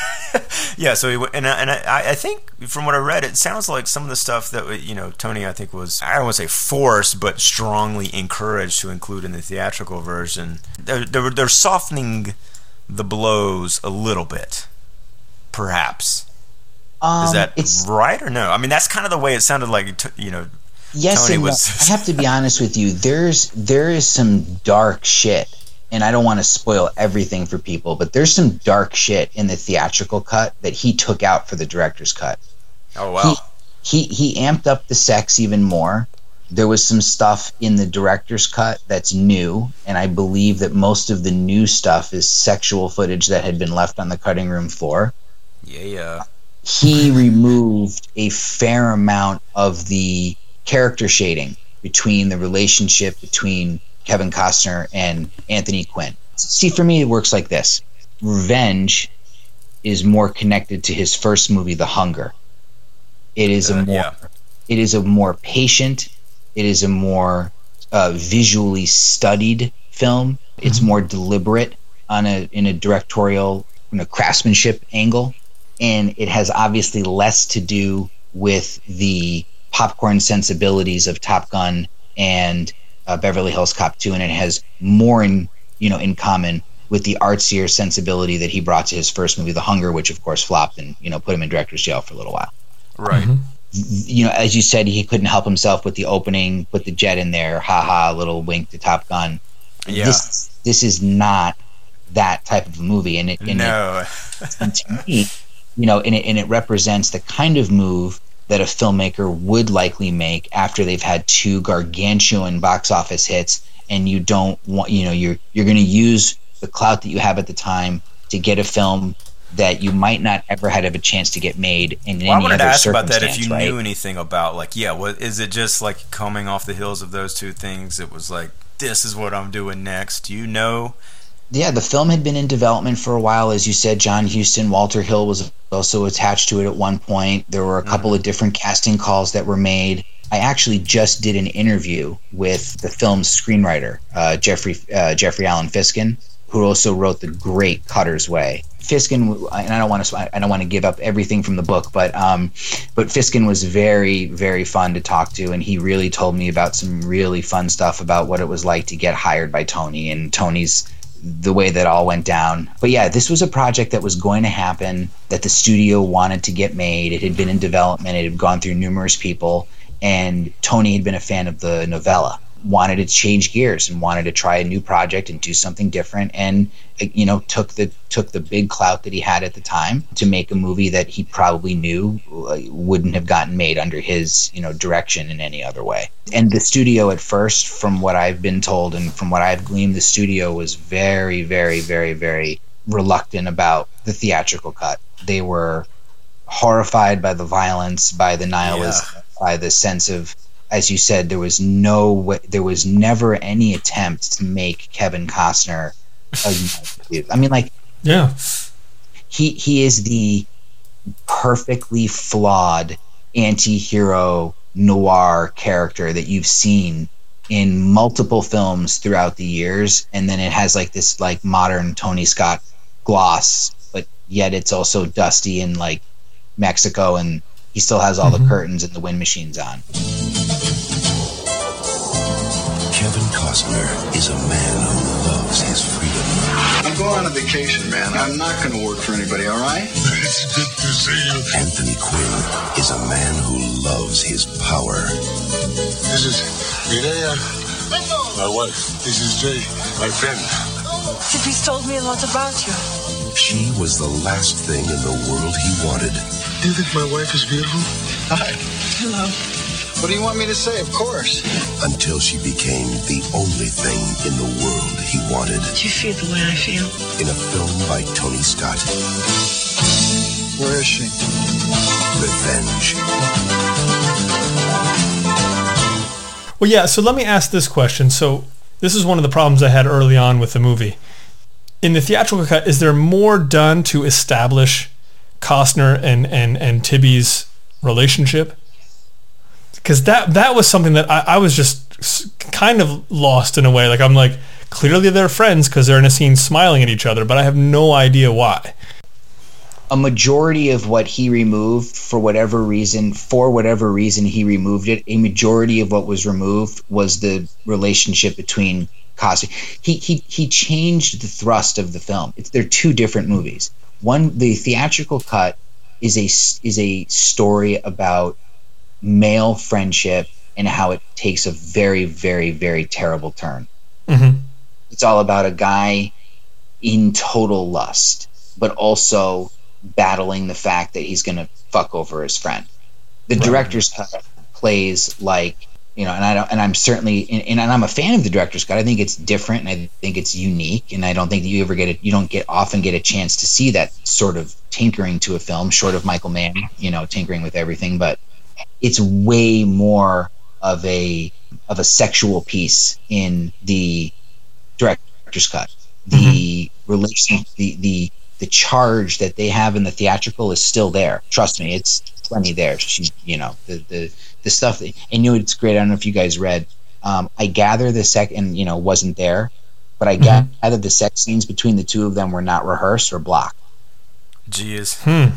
S1: yeah. So he, went, and I- and I, I think from what I read, it sounds like some of the stuff that you know Tony, I think, was I don't want to say forced, but strongly encouraged to include in the theatrical version. They're they're, they're softening the blows a little bit, perhaps.
S3: Um,
S1: Is that right or no? I mean, that's kind of the way it sounded like. You know,
S3: yes
S1: Tony
S3: and no. I have to be honest with you. There's there is some dark shit, and I don't want to spoil everything for people, but there's some dark shit in the theatrical cut that he took out for the director's cut.
S1: oh wow,
S3: he he amped up the sex even more. There was some stuff in the director's cut that's new, and I believe that most of the new stuff is sexual footage that had been left on the cutting room floor.
S1: yeah, yeah.
S3: He removed a fair amount of the character shading between the relationship between Kevin Costner and Anthony Quinn. See, for me, it works like this Revenge is more connected to his first movie, The Hunger. It is
S1: Uh,
S3: a more
S1: yeah.
S3: it is a more patient it is a more uh, visually studied film it's more deliberate on a in a directorial you know, craftsmanship angle and it has obviously less to do with the popcorn sensibilities of top gun and uh, beverly hills cop 2 and it has more in you know in common with the artsier sensibility that he brought to his first movie the hunger which of course flopped and you know put him in director's jail for a little while
S1: Right.
S3: you know, as you said, he couldn't help himself with the opening, put the jet in there, haha, little wink to Top Gun.
S1: Yeah.
S3: This this is not that type of a movie, and it, and,
S1: no.
S3: it, and to me, you know, and it, and it represents the kind of move that a filmmaker would likely make after they've had two gargantuan box office hits, and you don't want, you know, you're you're going to use the clout that you have at the time to get a film that you might not ever had have a chance to get made in
S1: Well, I
S3: any
S1: wanted
S3: other
S1: to ask about that if you
S3: right?
S1: knew anything about like yeah, what is it just like coming off the heels of those two things? It was like this is what I'm doing next. Do you know?
S3: Yeah, the film had been in development for a while. As you said, John Huston, Walter Hill was also attached to it at one point. There were a couple of different casting calls that were made. I actually just did an interview with the film's screenwriter, uh, Jeffrey uh, Jeffrey Alan Fiskin, who also wrote the great Cutter's Way. Fiskin, and I don't want to I don't want to give up everything from the book, but um, but Fiskin was very very fun to talk to, and he really told me about some really fun stuff about what it was like to get hired by Tony and Tony's the way that all went down. But yeah, this was a project that was going to happen, that the studio wanted to get made. It had been in development, it had gone through numerous people, and Tony had been a fan of the novella, wanted to change gears and wanted to try a new project and do something different and you know took the took the big clout that he had at the time to make a movie that he probably knew uh, wouldn't have gotten made under his you know direction in any other way. And the studio at first from what i've been told and from what i've gleaned the studio was very very very very reluctant about the theatrical cut. They were horrified by the violence by the nihilism by the sense of as you said there was no way, there was never any attempt to make kevin costner a i mean like
S2: Yeah.
S3: he he is the perfectly flawed anti-hero noir character that you've seen in multiple films throughout the years. And then it has like this like modern tony scott gloss but yet it's also dusty in like mexico and he still has all the mm-hmm. curtains and the wind machines on
S4: Kevin Costner is a man who loves his freedom.
S5: I'm going on a vacation, man. I'm not going to work for anybody, all right?
S6: It's good to see you.
S4: Anthony Quinn is a man who loves his power.
S6: This is Mireya, my wife. This is Jay, my friend.
S7: Tippy's told me a lot about you.
S4: She was the last thing in the world he wanted.
S6: Do you think my wife is beautiful?
S5: Hi.
S7: Hello.
S5: What do you want me to say? Of course.
S4: Until she became the only thing in the world he wanted.
S7: Do you feel the way I feel?
S4: In a film by Tony Scott,
S5: Where is she?
S4: Revenge.
S2: Well, yeah. So let me ask this question. So this is one of the problems I had early on with the movie. In the theatrical cut, is there more done to establish Costner and and and Tibby's relationship? Because that that was something that I, I was just kind of lost in a way. Like I'm like clearly they're friends because they're in a scene smiling at each other, but I have no idea why.
S3: a majority of what he removed for whatever reason for whatever reason he removed it a majority of what was removed was the relationship between Cosby. He he he changed the thrust of the film. It's they're two different movies. One the theatrical cut is a is a story about male friendship and how it takes a very very very terrible turn. Mm-hmm. It's all about a guy in total lust, but also battling the fact that he's going to fuck over his friend. The director's cut plays like you know, and I don't, and I'm certainly, and, and I'm a fan of the director's cut. I think it's different, and I think it's unique, and I don't think that you ever get it. You don't get often get a chance to see that sort of tinkering to a film, short of Michael Mann, you know, tinkering with everything. But it's way more of a of a sexual piece in the director's cut. The mm-hmm. relation, the the the charge that they have in the theatrical is still there. Trust me, it's plenty there. She, you know, the the the stuff. That, and you know, it's great. I don't know if you guys read. Um, I gather the second, you know, wasn't there, but I mm-hmm. gather the sex scenes between the two of them were not rehearsed or blocked.
S1: Jeez. Hmm.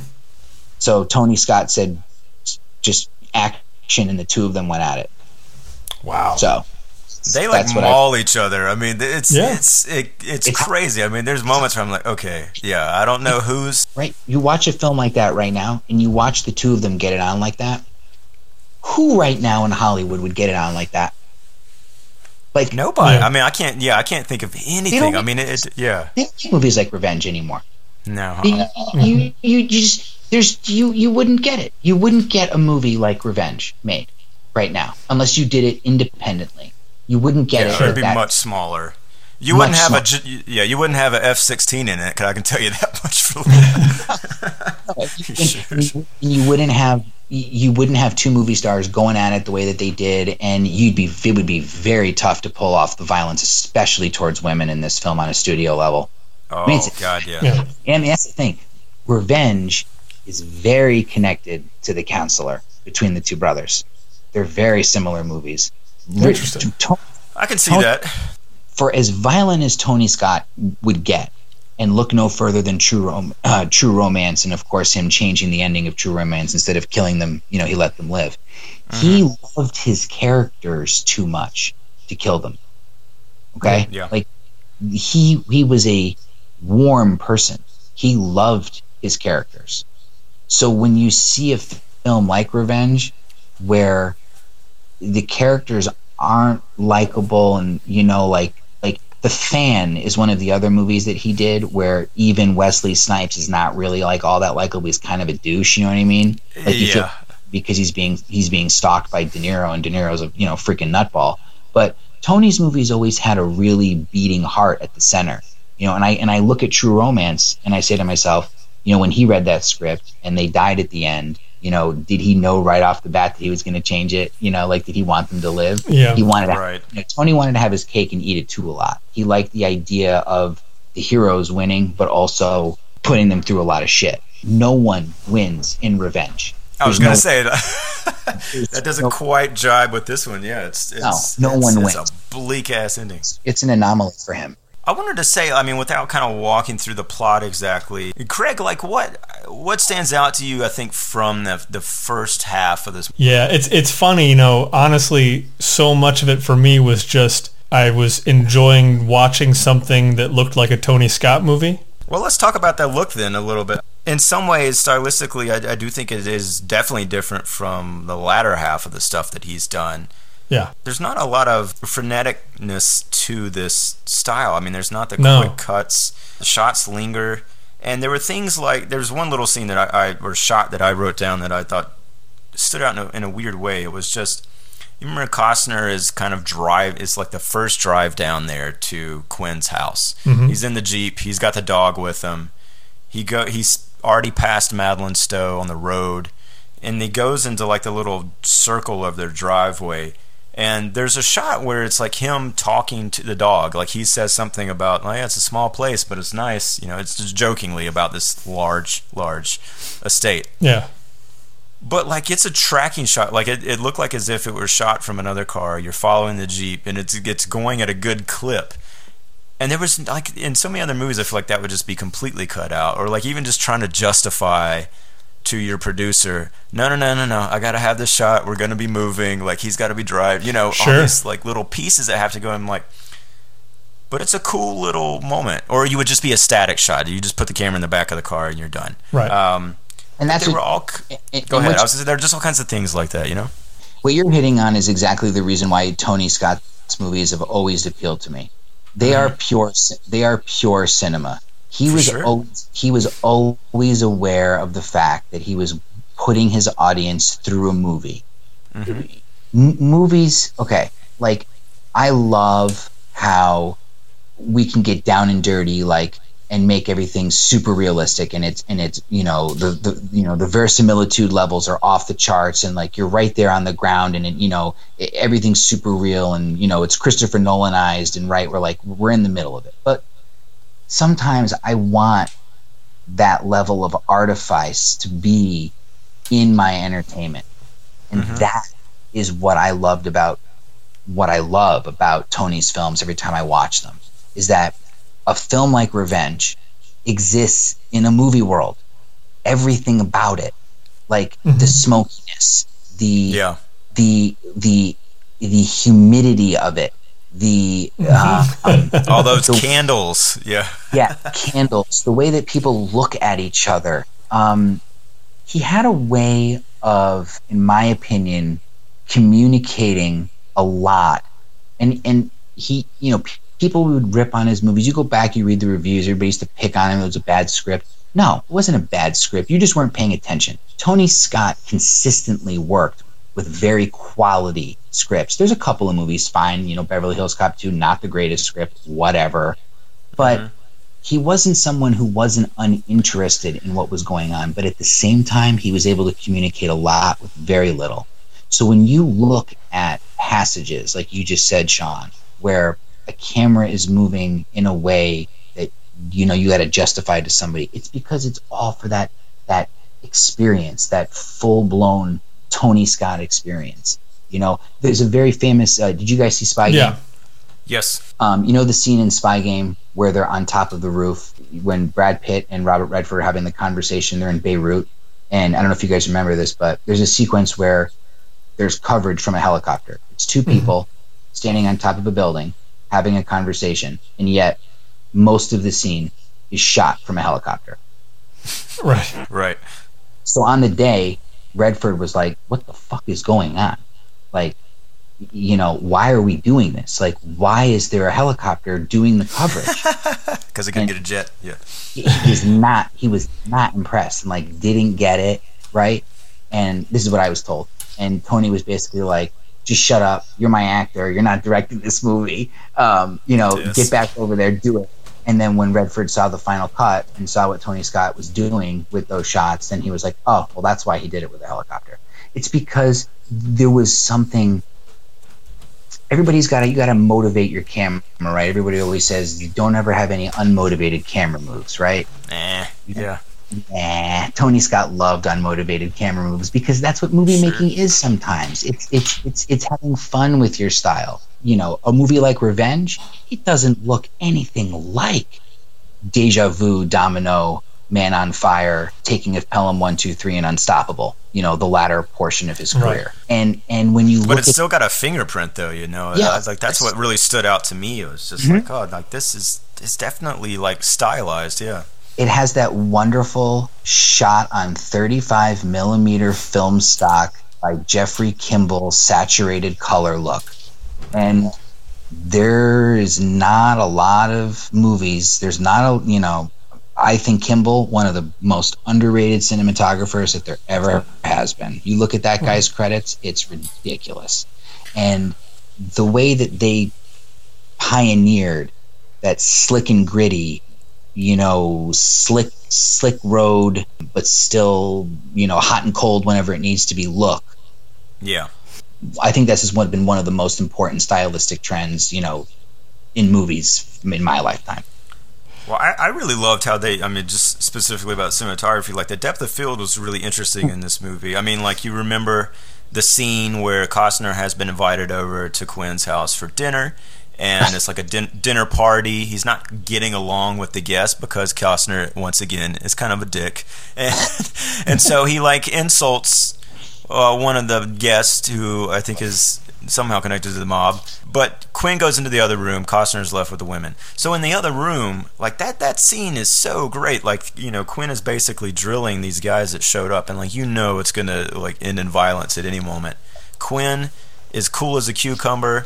S3: So Tony Scott said, just action, and the two of them went at it.
S2: Wow.
S3: So
S1: They like
S3: that's what I-
S1: maul each other. I mean, it's
S2: Yeah.
S1: it's it, it's
S3: It's-
S1: crazy. I mean, there's moments where I'm like, okay, yeah, I don't know who's
S3: right? You watch a film like that right now, and you watch the two of them get it on like that. Who right now in Hollywood would get it on like that? Like
S1: nobody.
S2: Yeah.
S1: I mean, I can't. Yeah, I can't think of anything. I mean, it, it yeah.
S3: they movies like Revenge anymore.
S1: No.
S3: You, you, you just there's you you wouldn't get it. You wouldn't get a movie like Revenge made right now unless you did it independently. You wouldn't get
S1: Yeah,
S3: it.
S1: it'd be
S3: that-
S1: much smaller. You
S3: Much
S1: wouldn't have a
S3: smaller.
S1: J- yeah, you wouldn't have a F sixteen in it. Cause I can tell you that much for.
S3: and, and you wouldn't have you wouldn't have two movie stars going at it the way that they did, and you'd be it would be very tough to pull off the violence, especially towards women in this film on a studio level.
S1: Oh
S3: mean, it's-
S1: God, yeah.
S2: Yeah.
S3: And that's the thing, Revenge is very connected to The Counselor between the two brothers. They're very similar movies.
S2: Interesting.
S3: To-
S1: I can see
S3: Tony-
S1: that.
S3: for as violent as Tony Scott would get, and look no further than True Rom- uh, True Romance, and of course him changing the ending of True Romance instead of killing them, you know, he let them live. He loved his characters too much to kill them. Okay,
S1: Yeah.
S3: like he he was a warm person. He loved his characters. So when you see a film like Revenge, where the characters aren't likable and you know like like the fan is one of the other movies that he did where even wesley snipes is not really like all that likable he's kind of a douche you know what i mean like you feel
S1: Yeah.
S3: because he's being he's being stalked by de niro and de niro's a you know freaking nutball but tony's movies always had a really beating heart at the center you know and i and i look at true romance and i say to myself you know when he read that script and they died at the end you know did he know right off the bat that he was going to change it you know like did he want them to live
S2: Yeah.
S3: he wanted to
S1: Right.
S3: you know, Tony wanted to have his cake and eat it too a lot. He liked the idea of the heroes winning, but also putting them through a lot of shit. No one wins in revenge.
S1: I was gonna
S3: no-
S1: say that. that doesn't
S3: no-
S1: quite jibe with this one. Yeah, it's, it's
S3: no
S1: it's,
S3: one
S1: it's
S3: wins.
S1: a bleak ass ending.
S3: It's an anomaly for him.
S1: I wanted to say, I mean, without kind of walking through the plot exactly, Craig, like what what stands out to you? I think from the the first half of this.
S2: Yeah, it's it's funny, you know. Honestly, so much of it for me was just I was enjoying watching something that looked like a Tony Scott movie.
S1: Well, let's talk about that look then a little bit. In some ways, stylistically, I, I do think it is definitely different from the latter half of the stuff that he's done.
S2: Yeah,
S1: There's not a lot of freneticness to this style. I mean, there's not the
S2: No.
S1: quick cuts. The shots linger, and there were things like there's one little scene that I, I or shot that I wrote down that I thought stood out in a, in a weird way. It was just You remember Costner is kind of drive. It's like the first drive down there to Quinn's house. Mm-hmm. He's in the jeep. He's got the dog with him. He go. He's already passed Madeleine Stowe on the road, and he goes into like the little circle of their driveway. And there's a shot where it's like him talking to the dog. Like he says something about, oh yeah, it's a small place, but it's nice. You know, it's just jokingly about this large, large estate
S2: Yeah.
S1: but like it's a tracking shot like it, it looked like as if it were shot from another car you're following the jeep and it's it's going at a good clip and there was like in so many other movies i feel like that would just be completely cut out or like even just trying to justify to your producer no no no no no i gotta have this shot we're gonna be moving like he's gotta be driving you know
S2: Sure.
S1: all these like little pieces that have to go in like but it's a cool little moment or you would just be a static shot you just put the camera in the back of the car and you're done
S2: Right.
S1: um
S3: and that's
S1: they
S3: what,
S1: were all c-
S3: and-
S1: Go
S3: and
S1: ahead.
S3: what
S1: I was gonna there are just all kinds of things like that, you know.
S3: what you're hitting on is exactly the reason why Tony Scott's movies have always appealed to me. They are pure. They are pure cinema. He.
S1: For
S3: was
S1: sure.
S3: always, he was always aware of the fact that he was putting his audience through a movie.
S1: Mm-hmm.
S3: M- movies, okay. Like I love how we can get down and dirty, like and make everything super realistic and it's and it's you know the, the you know the verisimilitude levels are off the charts and like you're right there on the ground and it, you know everything's super real and you know it's Christopher Nolanized and right we're like we're in the middle of it but sometimes I want that level of artifice to be in my entertainment and mm-hmm. that is what I loved about what I love about Tony's films every time I watch them is that a film like Revenge exists in a movie world. Everything about it, like the mm-hmm. smokiness, the
S1: Yeah.
S3: the the the humidity of it, the uh, um,
S1: All those
S3: The-
S1: candles. Yeah.
S3: yeah, candles, the way that people look at each other. Um, he had a way of, in my opinion, communicating a lot, and and he, you know, p- people would rip on his movies. You go back, you read the reviews. Everybody used to pick on him. It was a bad script. No, it wasn't a bad script. You just weren't paying attention. Tony Scott consistently worked with very quality scripts. There's a couple of movies, fine, you know, Beverly Hills Cop 2, not the greatest script, whatever. But mm-hmm. he wasn't someone who wasn't uninterested in what was going on, but at the same time, he was able to communicate a lot with very little. So when you look at passages, like you just said, Sean, where a camera is moving in a way that you know you got to justify to somebody, it's because it's all for that that experience, that full blown Tony Scott experience. You know, there's a very famous. Uh, did you guys see Spy Game?
S1: Yes.
S3: Um, you know the scene in Spy Game where they're on top of the roof when Brad Pitt and Robert Redford are having the conversation. They're in Beirut, and I don't know if you guys remember this, but there's a sequence where there's coverage from a helicopter. It's two people standing on top of a building having a conversation, and yet most of the scene is shot from a helicopter.
S2: Right.
S1: Right.
S3: So on the day, Redford was like, "What the fuck is going on? Like, you know, why are we doing this? Like, why is there a helicopter doing the coverage?"
S1: Because I couldn't get a jet. Yeah.
S3: he he was not he was not impressed and like didn't get it right and this is what i was told and tony was basically like just shut up you're my actor you're not directing this movie um, you know
S1: Yes.
S3: get back over there do it and then when redford saw the final cut and saw what tony scott was doing with those shots then he was like oh well that's why he did it with a helicopter it's because there was something everybody's got to you got to motivate your camera right everybody always says you don't ever have any unmotivated camera moves right
S1: Eh. Yeah.
S3: Nah, Tony Scott loved unmotivated camera moves because that's what movie
S1: Sure.
S3: making is sometimes. It's it's it's it's having fun with your style. You know, a movie like Revenge, it doesn't look anything like Deja Vu, Domino, Man on Fire, Taking of Pelham One Two Three, and Unstoppable. You know, the latter portion of his
S2: Right.
S3: career. And and when you look,
S1: But
S3: look
S1: it's
S3: at
S1: still got a fingerprint, though. You know.
S3: Yeah.
S1: I was like that's what really stood out to me. It was just
S3: Mm-hmm.
S1: like, oh, like this is it's definitely like stylized. Yeah.
S3: it has that wonderful shot on 35 millimeter film stock by Jeffrey Kimball saturated color look. And there is not a lot of movies. There's not a, you know, I think Kimball, one of the most underrated cinematographers that there ever has been. You look at that guy's credits, it's ridiculous. and the way that they pioneered that slick and gritty, you know, slick slick road, but still, you know, hot and cold whenever it needs to be look.
S1: Yeah.
S3: I think this has been one of the most important stylistic trends, you know, in movies in my lifetime.
S1: Well, I, I really loved how they, I mean, just specifically about cinematography, like the depth of field was really interesting in this movie. I mean, like you remember the scene where Costner has been invited over to Quinn's house for dinner, and it's like a din- dinner party. He's not getting along with the guests because Costner, once again, is kind of a dick, and and so he like insults uh, one of the guests who I think is somehow connected to the mob. But Quinn goes into the other room. Costner's left with the women. So in the other room, like that, that scene is so great. Like you know, Quinn is basically drilling these guys that showed up, and like you know, it's gonna like end in violence at any moment. Quinn is cool as a cucumber.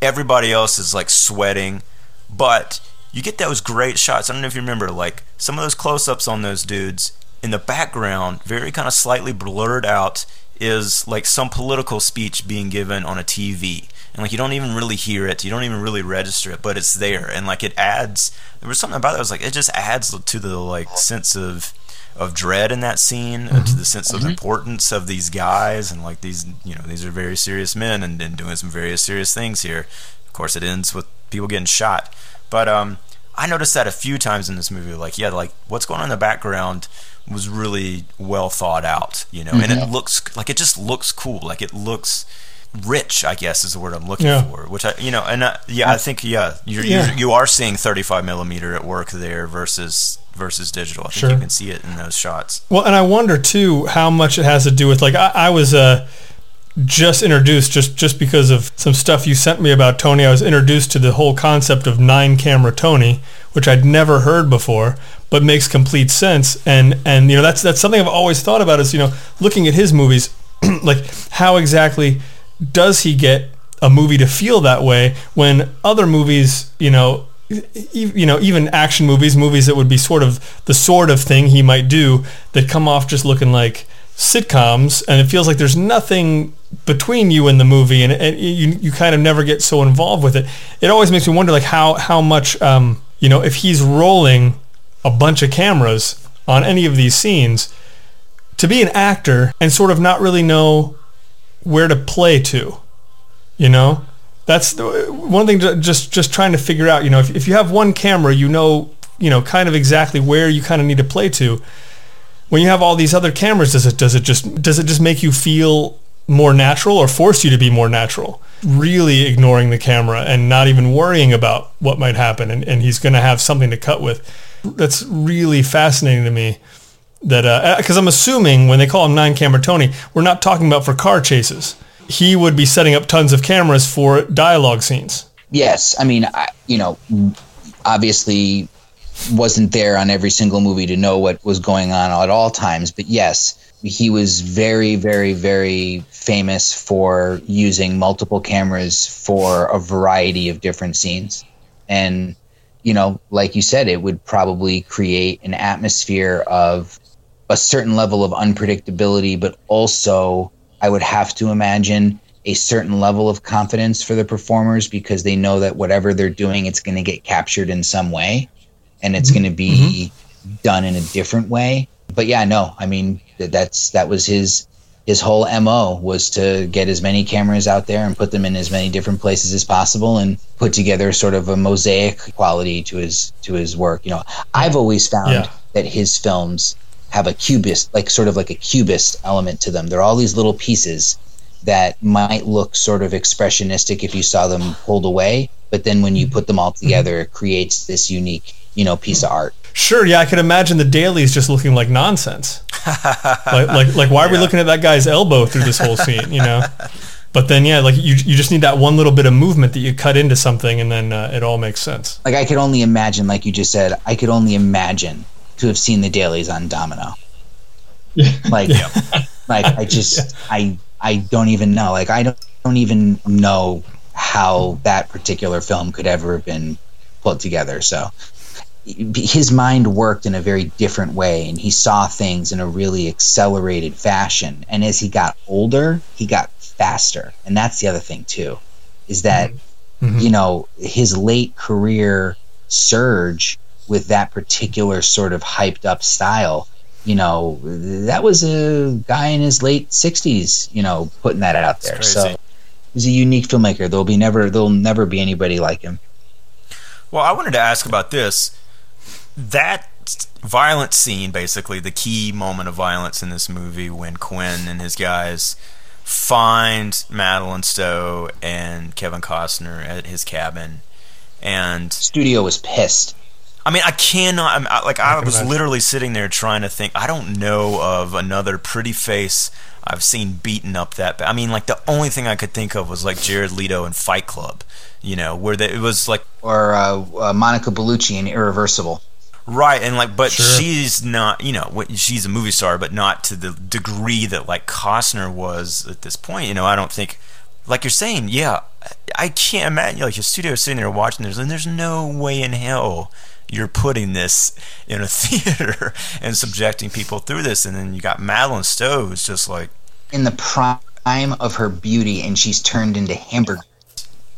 S1: Everybody else is like sweating, but you get those great shots. I don't know if you remember, like some of those close-ups on those dudes in the background, very kind of slightly blurred out, is like some political speech being given on a TV. And like you don't even really hear it, you don't even really register it, but it's there, and like it adds. There was something about it. that was like it just adds to the like sense of of dread in that scene, uh, to the sense of importance of these guys, and like these you know these are very serious men and, and doing some very serious things here. Of course, it ends with people getting shot, but um, I noticed that a few times in this movie. Like yeah, like what's going on in the background was really well thought out, you know, and it looks like it just looks cool, like it looks rich. I guess is the word I'm looking
S2: Yeah.
S1: for. Which I, you know, and uh, yeah, I think yeah, you're,
S2: Yeah.
S1: You're, you are seeing 35 millimeter at work there versus versus digital. I think
S2: Sure.
S1: you can see it in those shots.
S2: Well, and I wonder too how much it has to do with like I, I was uh, just introduced just just because of some stuff you sent me about Tony. I was introduced to the whole concept of nine camera Tony, which I'd never heard before, but makes complete sense. And and you know that's that's something I've always thought about is you know looking at his movies, like how exactly does he get a movie to feel that way when other movies you know you know, even action movies, movies that would be sort of the sort of thing he might do that come off just looking like sitcoms, and it feels like there's nothing between you and the movie, and, and you you kind of never get so involved with it. It always makes me wonder, like how how much um, you know, if he's rolling a bunch of cameras on any of these scenes, to be an actor and sort of not really know where to play to, you know that's the, one thing to just just trying to figure out you know if, if you have one camera you know you know kind of exactly where you kind of need to play to when you have all these other cameras does it does it just does it just make you feel more natural or force you to be more natural really ignoring the camera and not even worrying about what might happen and, and he's going to have something to cut with that's really fascinating to me that uh, because I'm assuming when they call him nine camera Tony, we're not talking about for car chases. He would be setting up tons of cameras for dialogue scenes.
S3: Yes, I mean, I, you know, obviously wasn't there on every single movie to know what was going on at all times, but yes, he was very, very, very famous for using multiple cameras for a variety of different scenes. And, you know, like you said, it would probably create an atmosphere of a certain level of unpredictability, but also I would have to imagine a certain level of confidence for the performers because they know that whatever they're doing, it's going to get captured in some way and it's mm-hmm. going to be mm-hmm. done in a different way. But yeah, no, I mean, that's, that was his, his whole MO was to get as many cameras out there and put them in as many different places as possible and put together sort of a mosaic quality to his, to his work. You know, I've always found
S2: Yeah.
S3: that his films have a cubist, like sort of like a cubist element to them. They're all these little pieces that might look sort of expressionistic if you saw them pulled away, but then when you mm-hmm. put them all together, it creates this unique, you know, piece of art.
S2: Sure, yeah, I could imagine the dailies just looking like nonsense. like, like, like, why are we looking at that guy's elbow through this whole scene? You know. But then, yeah, like you, you just need that one little bit of movement that you cut into something, and then uh, it all makes sense.
S3: Like I could only imagine, like you just said, I could only imagine to have seen the dailies on Domino. Like, like I just, I, I don't even know. Like I don't, don't even know how that particular film could ever have been put together. So, his mind worked in a very different way and he saw things in a really accelerated fashion and as he got older he got faster and that's the other thing too is that
S2: Mm-hmm.
S3: you know his late career surge with that particular sort of hyped up style you know that was a guy in his late 60s you know putting that out there
S1: crazy.
S3: so he's a unique filmmaker there'll be never there'll never be anybody like him
S1: Well, I wanted to ask about this. That violent scene, basically, the key moment of violence in this movie when Quinn and his guys find Madeleine Stowe and Kevin Costner at his cabin. And
S3: studio was pissed
S1: I mean, I cannot. I'm, I, like, I,
S2: can
S1: was
S2: imagine.
S1: literally sitting there trying to think. I don't know of another pretty face I've seen beaten up that. bad. I mean, like the only thing I could think of was like Jared Leto in Fight Club. You know, where the, it was like
S3: or uh, uh, Monica Bellucci in Irreversible.
S1: Right, and like, but
S2: Sure.
S1: she's not, you know, she's a movie star, but not to the degree that like Costner was at this point. You know, I don't think, like you're saying, yeah, I can't imagine like your studio sitting there watching this, and there's no way in hell you're putting this in a theater and subjecting people through this, and then you got Madeleine Stowe, who's just like,
S3: In the prime of her beauty, and she's turned into hamburger.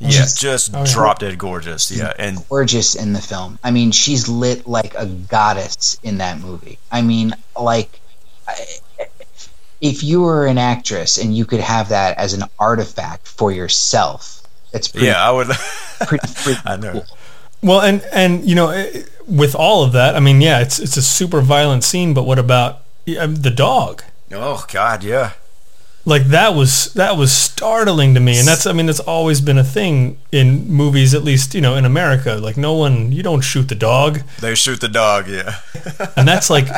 S1: Yeah,
S3: She's
S1: just
S2: Oh, yeah.
S1: drop dead gorgeous, yeah, and
S3: gorgeous in the film. I mean, she's lit like a goddess in that movie. I mean, like, if you were an actress and you could have that as an artifact for yourself, that's pretty,
S1: yeah, I would,
S3: pretty freaking
S1: I know.
S3: cool.
S2: Well, and and you know, with all of that, I mean, yeah, it's it's a super violent scene, but what about uh, the dog?
S1: oh God, yeah.
S2: Like that was that was startling to me, and that's I mean that's always been a thing in movies, at least you know in America. Like no one, you don't shoot the dog,
S1: They shoot the dog, yeah.
S2: and that's like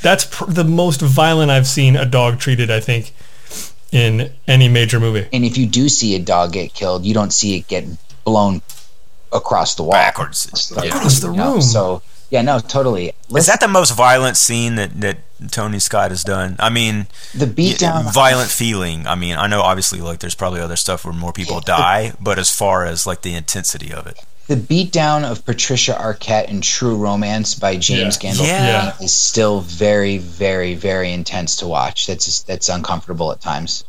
S2: that's pr- the most violent I've seen a dog treated. I think in any major movie.
S3: And if you do see a dog get killed, you don't see it get blown across the wall.
S1: Backwards.
S3: Like,
S1: Yeah.
S2: Across the
S3: you know,
S2: room.
S3: So yeah, no, totally.
S1: Is that the most violent scene that, that Tony Scott has done? I mean,
S3: the beatdown?
S1: violent feeling. I mean, I know obviously like there's probably other stuff where more people die, but as far as like the intensity of it,
S3: the beatdown of Patricia Arquette in True Romance by James
S2: Yeah.
S3: Gandolfini
S1: Yeah.
S3: is still very, very, very intense to watch. That's just, that's uncomfortable at times.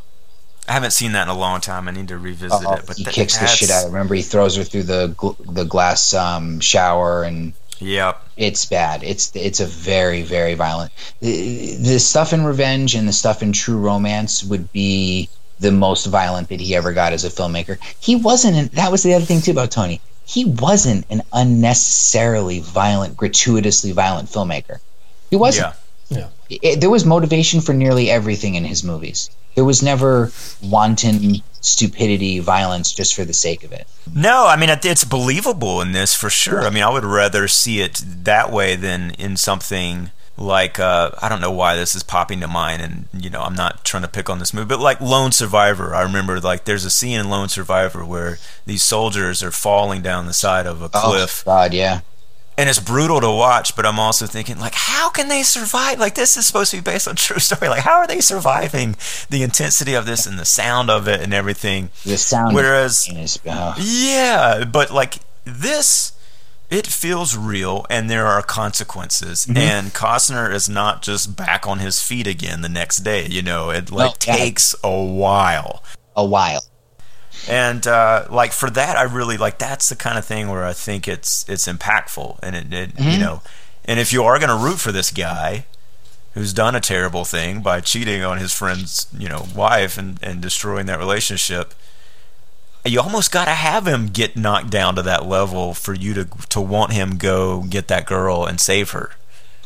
S1: I haven't seen that in a long time. I need to revisit
S3: Oh,
S1: it. But
S3: he
S1: that-
S3: kicks the shit out of. her. Remember, he throws her through the gl- the glass um, shower, and
S1: Yeah,
S3: it's bad. It's it's a very, very violent. The, the stuff in Revenge and the stuff in True Romance would be the most violent that he ever got as a filmmaker. He wasn't. An, that was the other thing too about Tony. He wasn't an unnecessarily violent, gratuitously violent filmmaker. He wasn't.
S1: yeah.
S2: Yeah.
S3: It- there was motivation for nearly everything in his movies. There was never wanton stupidity, violence just for the sake of it.
S1: No, I mean it's believable in this for sure. I mean, I would rather see it that way than in something like uh, I don't know why this is popping to mind, and you know I'm not trying to pick on this movie, but like Lone Survivor. I remember like there's a scene in Lone Survivor where these soldiers are falling down the side of a cliff,
S3: Oh God, yeah.
S1: And it's brutal to watch. But I'm also thinking like, how can they survive? Like this is supposed to be based on true story. Like how are they surviving the intensity of this and the sound of it and everything?
S3: The sound.
S1: Whereas-
S3: is, uh,
S1: Yeah, but like this, it feels real, and there are consequences.
S3: Mm-hmm.
S1: And Costner is not just back on his feet again the next day. You know, it like
S3: yeah.
S1: takes a while.
S3: a while.
S1: And uh, like for that, I really like that's the kind of thing where I think it's it's impactful, and it, it
S3: Mm-hmm.
S1: you know, and if you are going to root for this guy who's done a terrible thing by cheating on his friend's you know wife and and destroying that relationship, you almost got to have him get knocked down to that level for you to to want him go get that girl and save her.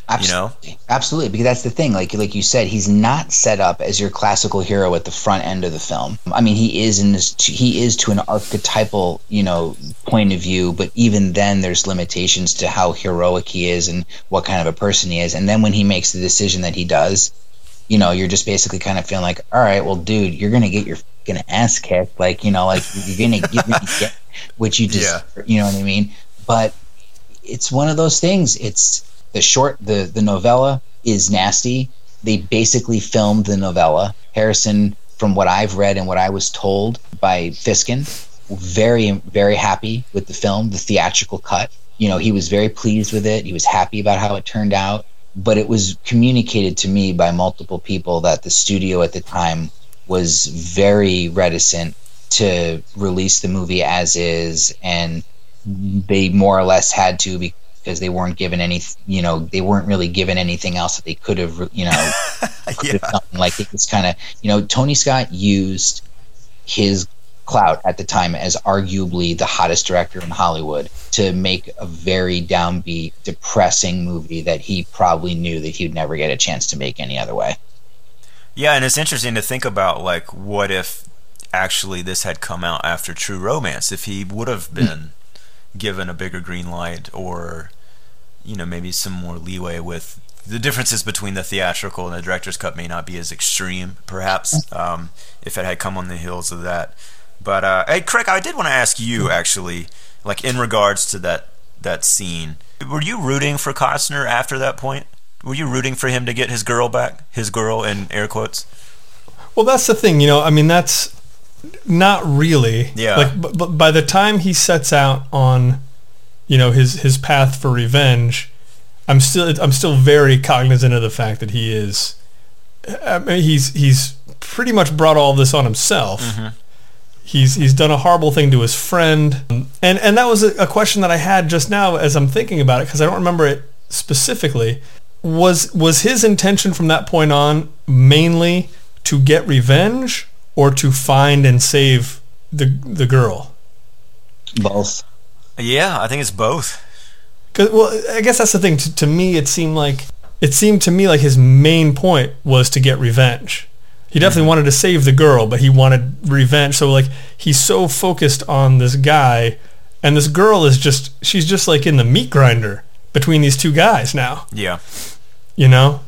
S1: You know?
S3: Absolutely. Absolutely, because that's the thing. Like like you said, he's not set up as your classical hero at the front end of the film. I mean, he is in this. He is to an archetypal, you know, point of view. But even then, there's limitations to how heroic he is and what kind of a person he is. And then when he makes the decision that he does, you know, you're just basically kind of feeling like, all right, well, dude, you're gonna get your fucking ass kicked. Like, you know, like you're gonna you're gonna get what you deserve. You know what I mean? But it's one of those things. It's the short, the the novella is nasty. They basically filmed the novella. Harrison, from what I've read and what I was told by Fiskin, very very happy with the film, the theatrical cut. you know, he was very pleased with it. He was happy about how it turned out. But it was communicated to me by multiple people that the studio at the time was very reticent to release the movie as is, and they more or less had to because they weren't given any, you know, they weren't really given anything else that they could have, you know,
S1: yeah.
S3: like it was kind of, you know, Tony Scott used his clout at the time as arguably the hottest director in Hollywood to make a very downbeat, depressing movie that he probably knew that he'd never get a chance to make any other way.
S1: Yeah, and it's interesting to think about like what if actually this had come out after True Romance, if he would have hmm. been given a bigger green light or you know maybe some more leeway with the differences between the theatrical and the director's cut may not be as extreme perhaps um, if it had come on the heels of that but uh, hey craig i did want to ask you actually like in regards to that that scene were you rooting for costner after that point were you rooting for him to get his girl back his girl in air quotes
S2: Well, that's the thing, you know. I mean, that's not really.
S1: Yeah.
S2: Like, but, but by the time he sets out on, you know, his his path for revenge, I'm still I'm still very cognizant of the fact that he is. I mean, he's he's pretty much brought all this on himself. Mm-hmm. He's he's done a horrible thing to his friend, and and that was a, a question that I had just now as I'm thinking about it because I don't remember it specifically. Was was his intention from that point on mainly to get revenge or to find and save the the girl?
S3: Both.
S1: Yeah i think it's both
S2: 'Cause- well, I guess that's the thing. To, to me, it seemed like it seemed to me like his main point was to get revenge. He definitely mm-hmm. wanted to save the girl, but he wanted revenge. So like he's so focused on this guy, and this girl is just she's just like in the meat grinder between these two guys now.
S1: yeah
S2: You know,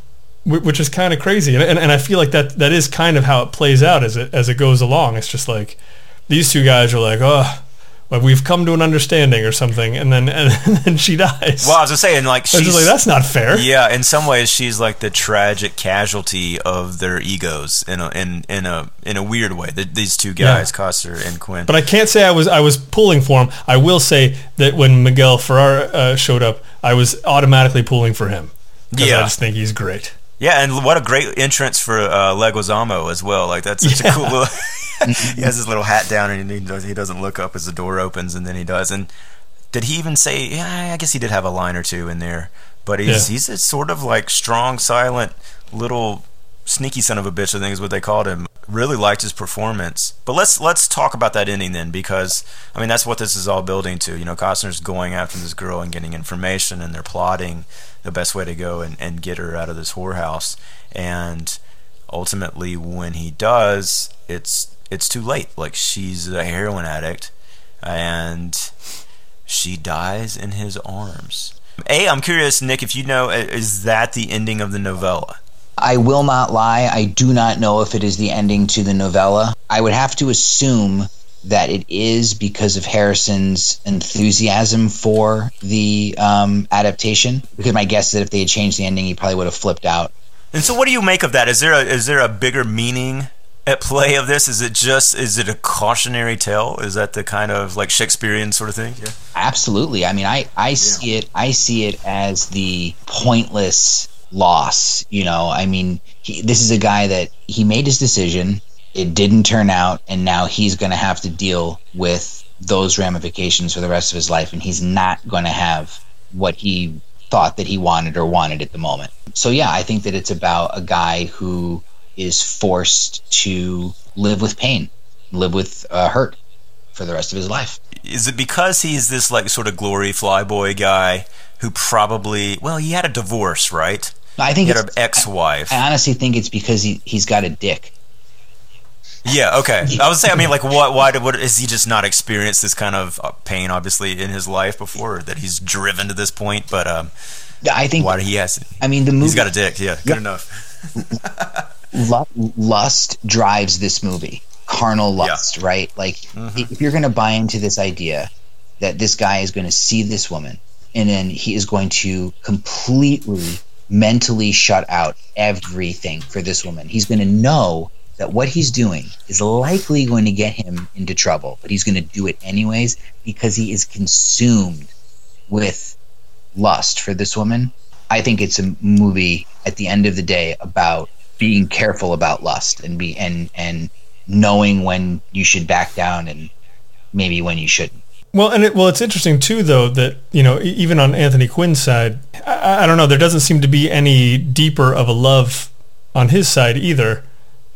S2: Wh- which is kind of crazy, and, and and I feel like that that is kind of how it plays out as it as it goes along. It's just like these two guys are like, oh, like we've come to an understanding or something, and then and then she dies.
S1: well i was just saying like she's
S2: like, that's not fair.
S1: Yeah, in some ways, she's like the tragic casualty of their egos in a in in a in a weird way. The, these two guys,
S2: Yeah.
S1: Costner and Quinn.
S2: But I can't say I was I was pulling for him. I will say that when Miguel Ferrer uh, showed up, I was automatically pulling for him.
S1: Yeah.
S2: I just think he's great.
S1: yeah, and what a great entrance for uh, Leguizamo as well. Like that's such a cool little. Mm-hmm. he has his little hat down and he does, he doesn't look up as the door opens and then he does. And did he even say? Yeah, I guess he did have a line or two in there. But he's
S2: Yeah.
S1: he's a sort of like strong, silent little sneaky son of a bitch. I think is what they called him. Really liked his performance. But let's let's talk about that ending then, because I mean that's what this is all building to. You know, Costner's going after this girl and getting information, and they're plotting the best way to go and, and get her out of this whorehouse. And ultimately, when he does, it's it's too late. Like she's a heroin addict, and she dies in his arms. A, I'm curious, Nick, if you know, is that the ending of the novella?
S3: I will not lie. I do not know if it is the ending to the novella. I would have to assume that it is because of Harrison's enthusiasm for the um, adaptation. Because my guess is that if they had changed the ending, he probably would have flipped out.
S1: And so, what do you make of that? Is there a, is there a bigger meaning at play of this? Is it just is it a cautionary tale? Is that the kind of like Shakespearean sort of thing? Yeah.
S3: Absolutely. I mean, I, I see it. I see it as the pointless loss. You know, I mean, he, this is a guy that he made his decision. It didn't turn out, and now he's going to have to deal with those ramifications for the rest of his life, and he's not going to have what he thought that he wanted or wanted at the moment. So yeah, I think that it's about a guy who is forced to live with pain, live with uh, hurt for the rest of his life.
S1: Is it because he's this like sort of glory flyboy guy who probably well he had a divorce right?
S3: I think
S1: He had an ex-wife.
S3: I honestly think it's because he he's got a dick.
S1: Yeah, okay. I was saying, I mean, like, what? Why? Did, what is he just not experienced this kind of uh, pain, obviously, in his life before that he's driven to this point? But um,
S3: I think.
S1: why he has?
S3: I mean, the movie.
S1: He's got a dick. Yeah, good
S3: Yeah.
S1: enough.
S3: lu- lust drives this movie. Carnal lust, right? Like,
S1: Mm-hmm.
S3: if you're going to buy into this idea that this guy is going to see this woman and then he is going to completely mentally shut out everything for this woman, he's going to know that what he's doing is likely going to get him into trouble, but he's going to do it anyways because he is consumed with lust for this woman. I think it's a movie at the end of the day about being careful about lust and be and and knowing when you should back down and maybe when you shouldn't.
S2: Well, and it, well, it's interesting too, though, that you know, even on Anthony Quinn's side, I, I don't know, there doesn't seem to be any deeper of a love on his side either,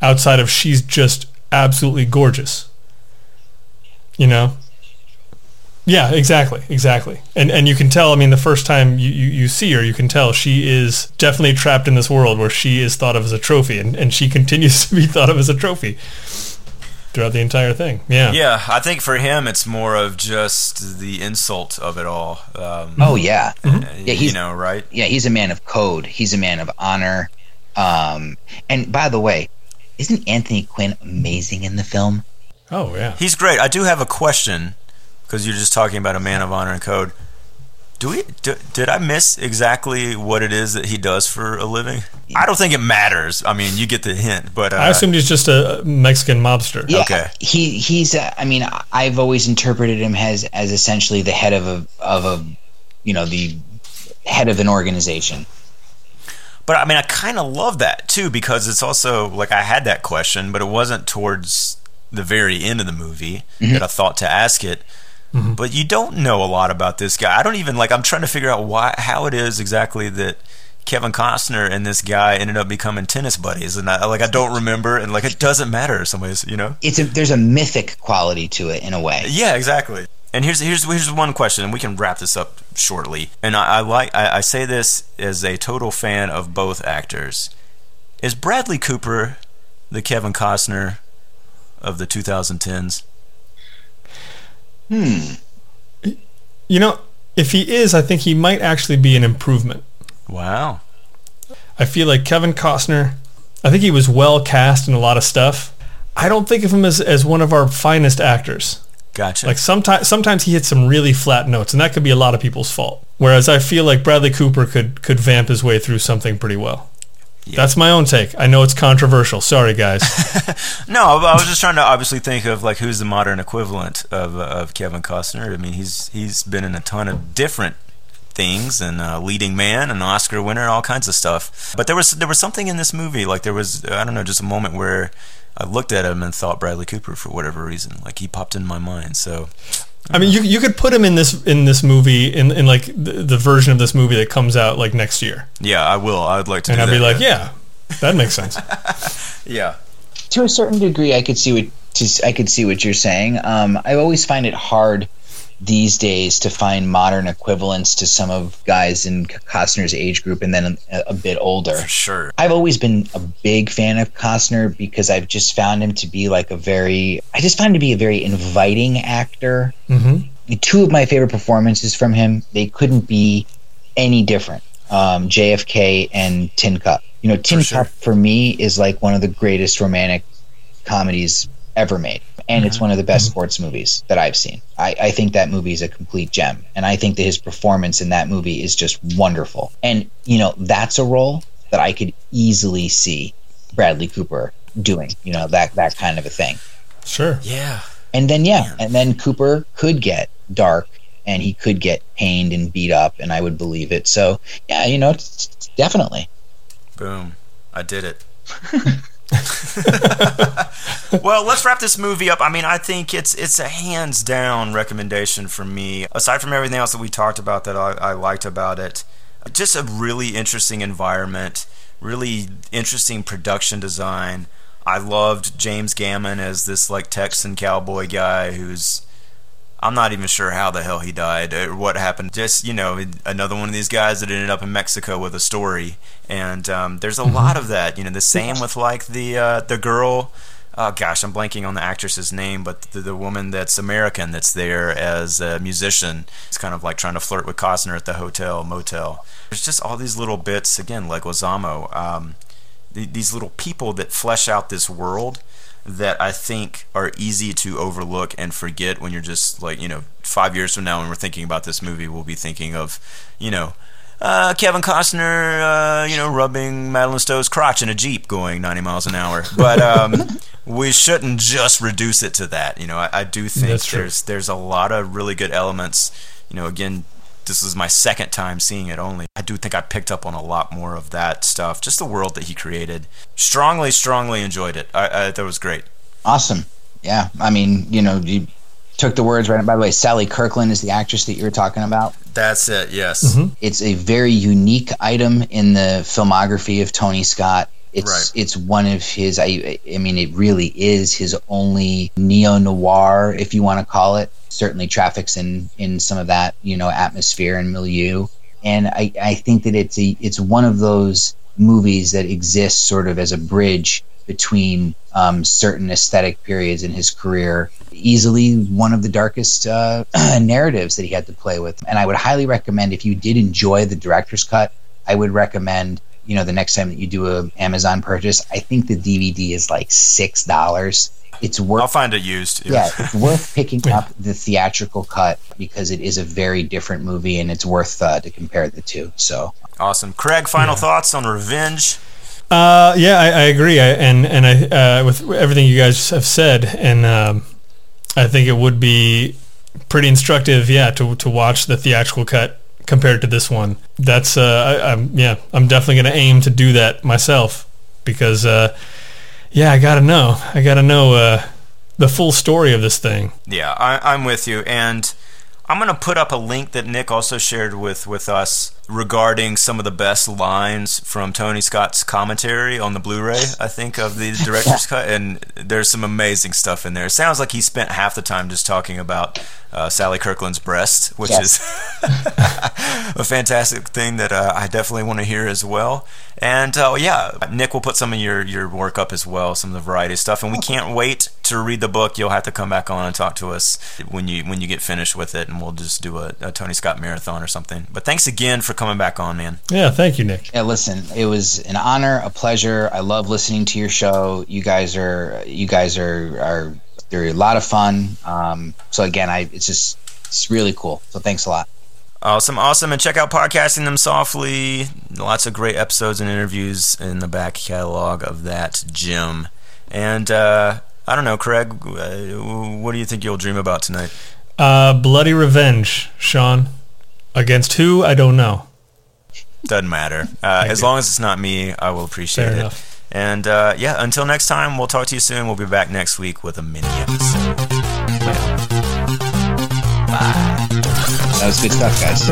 S2: outside of she's just absolutely gorgeous. You know. Yeah, exactly, exactly, and and you can tell. I mean, the first time you, you, you see her, you can tell she is definitely trapped in this world where she is thought of as a trophy, and, and she continues to be thought of as a trophy throughout the entire thing. Yeah.
S1: Yeah, I think for him it's more of just the insult of it all. Um,
S3: Oh yeah,
S1: uh,
S3: yeah.
S1: you
S3: He's
S1: know, right?
S3: yeah, he's a man of code. He's a man of honor. Um, and by the way, isn't Anthony Quinn amazing in the film?
S2: Oh yeah.
S1: He's great. I do have a question because you're just talking about a man of honor and code. Do we? Do, did I miss exactly what it is that he does for a living? I don't think it matters. I mean, you get the hint, but uh,
S2: I assumed he's just a Mexican mobster.
S3: Yeah,
S1: Okay.
S3: He he's. Uh, I mean, I've always interpreted him as as essentially the head of a of a, you know, the head of an organization.
S1: But I mean, I kind of love that too because it's also like I had that question, but it wasn't towards the very end of the movie that I thought to ask it. Mm-hmm. But you don't know a lot about this guy. I don't even like. I'm trying to figure out why, how it is exactly that Kevin Costner and this guy ended up becoming tennis buddies, and I, like I don't remember, and like it doesn't matter in some ways, you know.
S3: It's a there's a mythic quality to it in a way.
S1: Yeah, exactly. And here's here's here's one question, and we can wrap this up shortly. And I, I like I, I say this as a total fan of both actors. Is Bradley Cooper the Kevin Costner of the 2010s?
S3: Hmm.
S2: You know, if he is, I think he might actually be an improvement.
S1: Wow.
S2: I feel like Kevin Costner, I think he was well cast in a lot of stuff. I don't think of him as, as one of our finest actors.
S1: Gotcha.
S2: Like sometimes sometimes he hits some really flat notes, and that could be a lot of people's fault. Whereas I feel like Bradley Cooper could could vamp his way through something pretty well. That's my own take. I know it's controversial. Sorry, guys.
S1: no, I was just trying to obviously think of like who's the modern equivalent of uh, of Kevin Costner. I mean, he's he's been in a ton of different things and a leading man, an Oscar winner, and all kinds of stuff. But there was there was something in this movie, like there was I don't know, just a moment where I looked at him and thought Bradley Cooper for whatever reason. Like he popped in my mind. So
S2: I mean, you you could put him in this in this movie in, in like the, the version of this movie that comes out like next year,
S1: yeah, I will. I'd like to.
S2: and
S1: do
S2: I'd
S1: that,
S2: be like, yeah, that makes sense.
S1: yeah.
S3: to a certain degree, I could see what to, I could see what you're saying. Um, I always find it hard these days to find modern equivalents to some of guys in Costner's age group, and then a, a bit older.
S1: For sure.
S3: I've always been a big fan of Costner because I've just found him to be like a very, I just found him to be a very inviting actor.
S2: hmm
S3: Two of my favorite performances from him, they couldn't be any different. Um, JFK and Tin Cup. You know, Tin
S1: sure.
S3: Cup for me is like one of the greatest romantic comedies ever made. And it's mm-hmm. one of the best mm-hmm. sports movies that I've seen. I, I think that movie is a complete gem. And I think that his performance in that movie is just wonderful. And, you know, that's a role that I could easily see Bradley Cooper doing, you know, that, that kind of a thing.
S2: Sure.
S1: Yeah.
S3: And then, yeah, and then Cooper could get dark and he could get pained and beat up, and I would believe it. So, yeah, you know, it's, it's definitely.
S1: Boom. I did it. well, let's wrap this movie up. I mean, I think it's it's a hands down recommendation for me. Aside from everything else that we talked about that I, I liked about it, just a really interesting environment, really interesting production design. I loved James Gammon as this like Texan cowboy guy who's I'm not even sure how the hell he died or what happened. Just you know, another one of these guys that ended up in Mexico with a story, and um, there's a lot of that. You know, the same with like the uh, the girl. Oh gosh, I'm blanking on the actress's name, but the, the woman that's American that's there as a musician. It's kind of like trying to flirt with Costner at the hotel motel. There's just all these little bits again, like Ozamo. Um, th- these little people that flesh out this world that I think are easy to overlook and forget when you're just like, you know, five years from now when we're thinking about this movie, we'll be thinking of, you know, uh, Kevin Costner, uh, you know, rubbing Madeleine Stowe's crotch in a Jeep going 90 miles an hour. But um, we shouldn't just reduce it to that. You know, I, I do think there's there's a lot of really good elements. You know, again, this is my second time seeing it only. I do think I picked up on a lot more of that stuff, just the world that he created. Strongly, strongly enjoyed it. I, I that was great.
S3: Awesome. Yeah. I mean, you know, you took the words right. By the way, Sally Kirkland is the actress that you were talking about.
S1: That's it. Yes.
S2: Mm-hmm.
S3: It's a very unique item in the filmography of Tony Scott. It's
S1: Right.
S3: it's one of his. I I mean, it really is his only neo noir, if you want to call it. Certainly traffics in in some of that you know atmosphere and milieu. And I I think that it's a it's one of those movies that exists sort of as a bridge between um, certain aesthetic periods in his career. Easily one of the darkest uh, narratives that he had to play with. And I would highly recommend if you did enjoy the director's cut, I would recommend you know the next time that you do a Amazon purchase. I think the DVD is like six dollars. It's worth
S1: I'll find it used.
S3: yeah, it's worth picking up the theatrical cut because it is a very different movie and it's worth uh, to compare the two. So
S1: Awesome. Craig, final thoughts on Revenge?
S2: Uh, yeah, I, I agree. I, and and I uh, with everything you guys have said, and um, I think it would be pretty instructive. Yeah, to to watch the theatrical cut compared to this one. That's uh, I, I'm yeah, I'm definitely to aim to do that myself because uh, yeah, I gotta know. I gotta know uh, the full story of this thing.
S1: Yeah, I, I'm with you, and I'm gonna put up a link that Nick also shared with with us regarding some of the best lines from Tony Scott's commentary on the Blu-ray. I think of the director's cut, and there's some amazing stuff in there. It sounds like he spent half the time just talking about uh, Sally Kirkland's breast, which
S3: Yes.
S1: is a fantastic thing that uh, I definitely want to hear as well. And uh, yeah, Nick will put some of your, your work up as well, some of the variety stuff. And we can't wait to read the book. You'll have to come back on and talk to us when you when you get finished with it, and we'll just do a, a Tony Scott marathon or something. But thanks again for coming back on, man.
S2: Yeah, thank you, Nick.
S3: Yeah, listen, it was an honor, a pleasure. I love listening to your show. You guys are, you guys are, are, they're a lot of fun. Um, so again, I, it's just, it's really cool. So thanks a lot.
S1: Awesome, awesome. And check out Podcasting Them Softly. Lots of great episodes and interviews in the back catalog of that gym. And uh, I don't know, Craig, uh, what do you think you'll dream about tonight?
S2: Uh, bloody revenge, Sean. Against who? I don't know.
S1: Doesn't matter. Uh, as
S2: you.
S1: long as it's not me, I will appreciate
S2: Fair
S1: it.
S2: enough.
S1: And uh, yeah, until next time, we'll talk to you soon. We'll be back next week with a mini episode.
S3: That was good stuff, guys.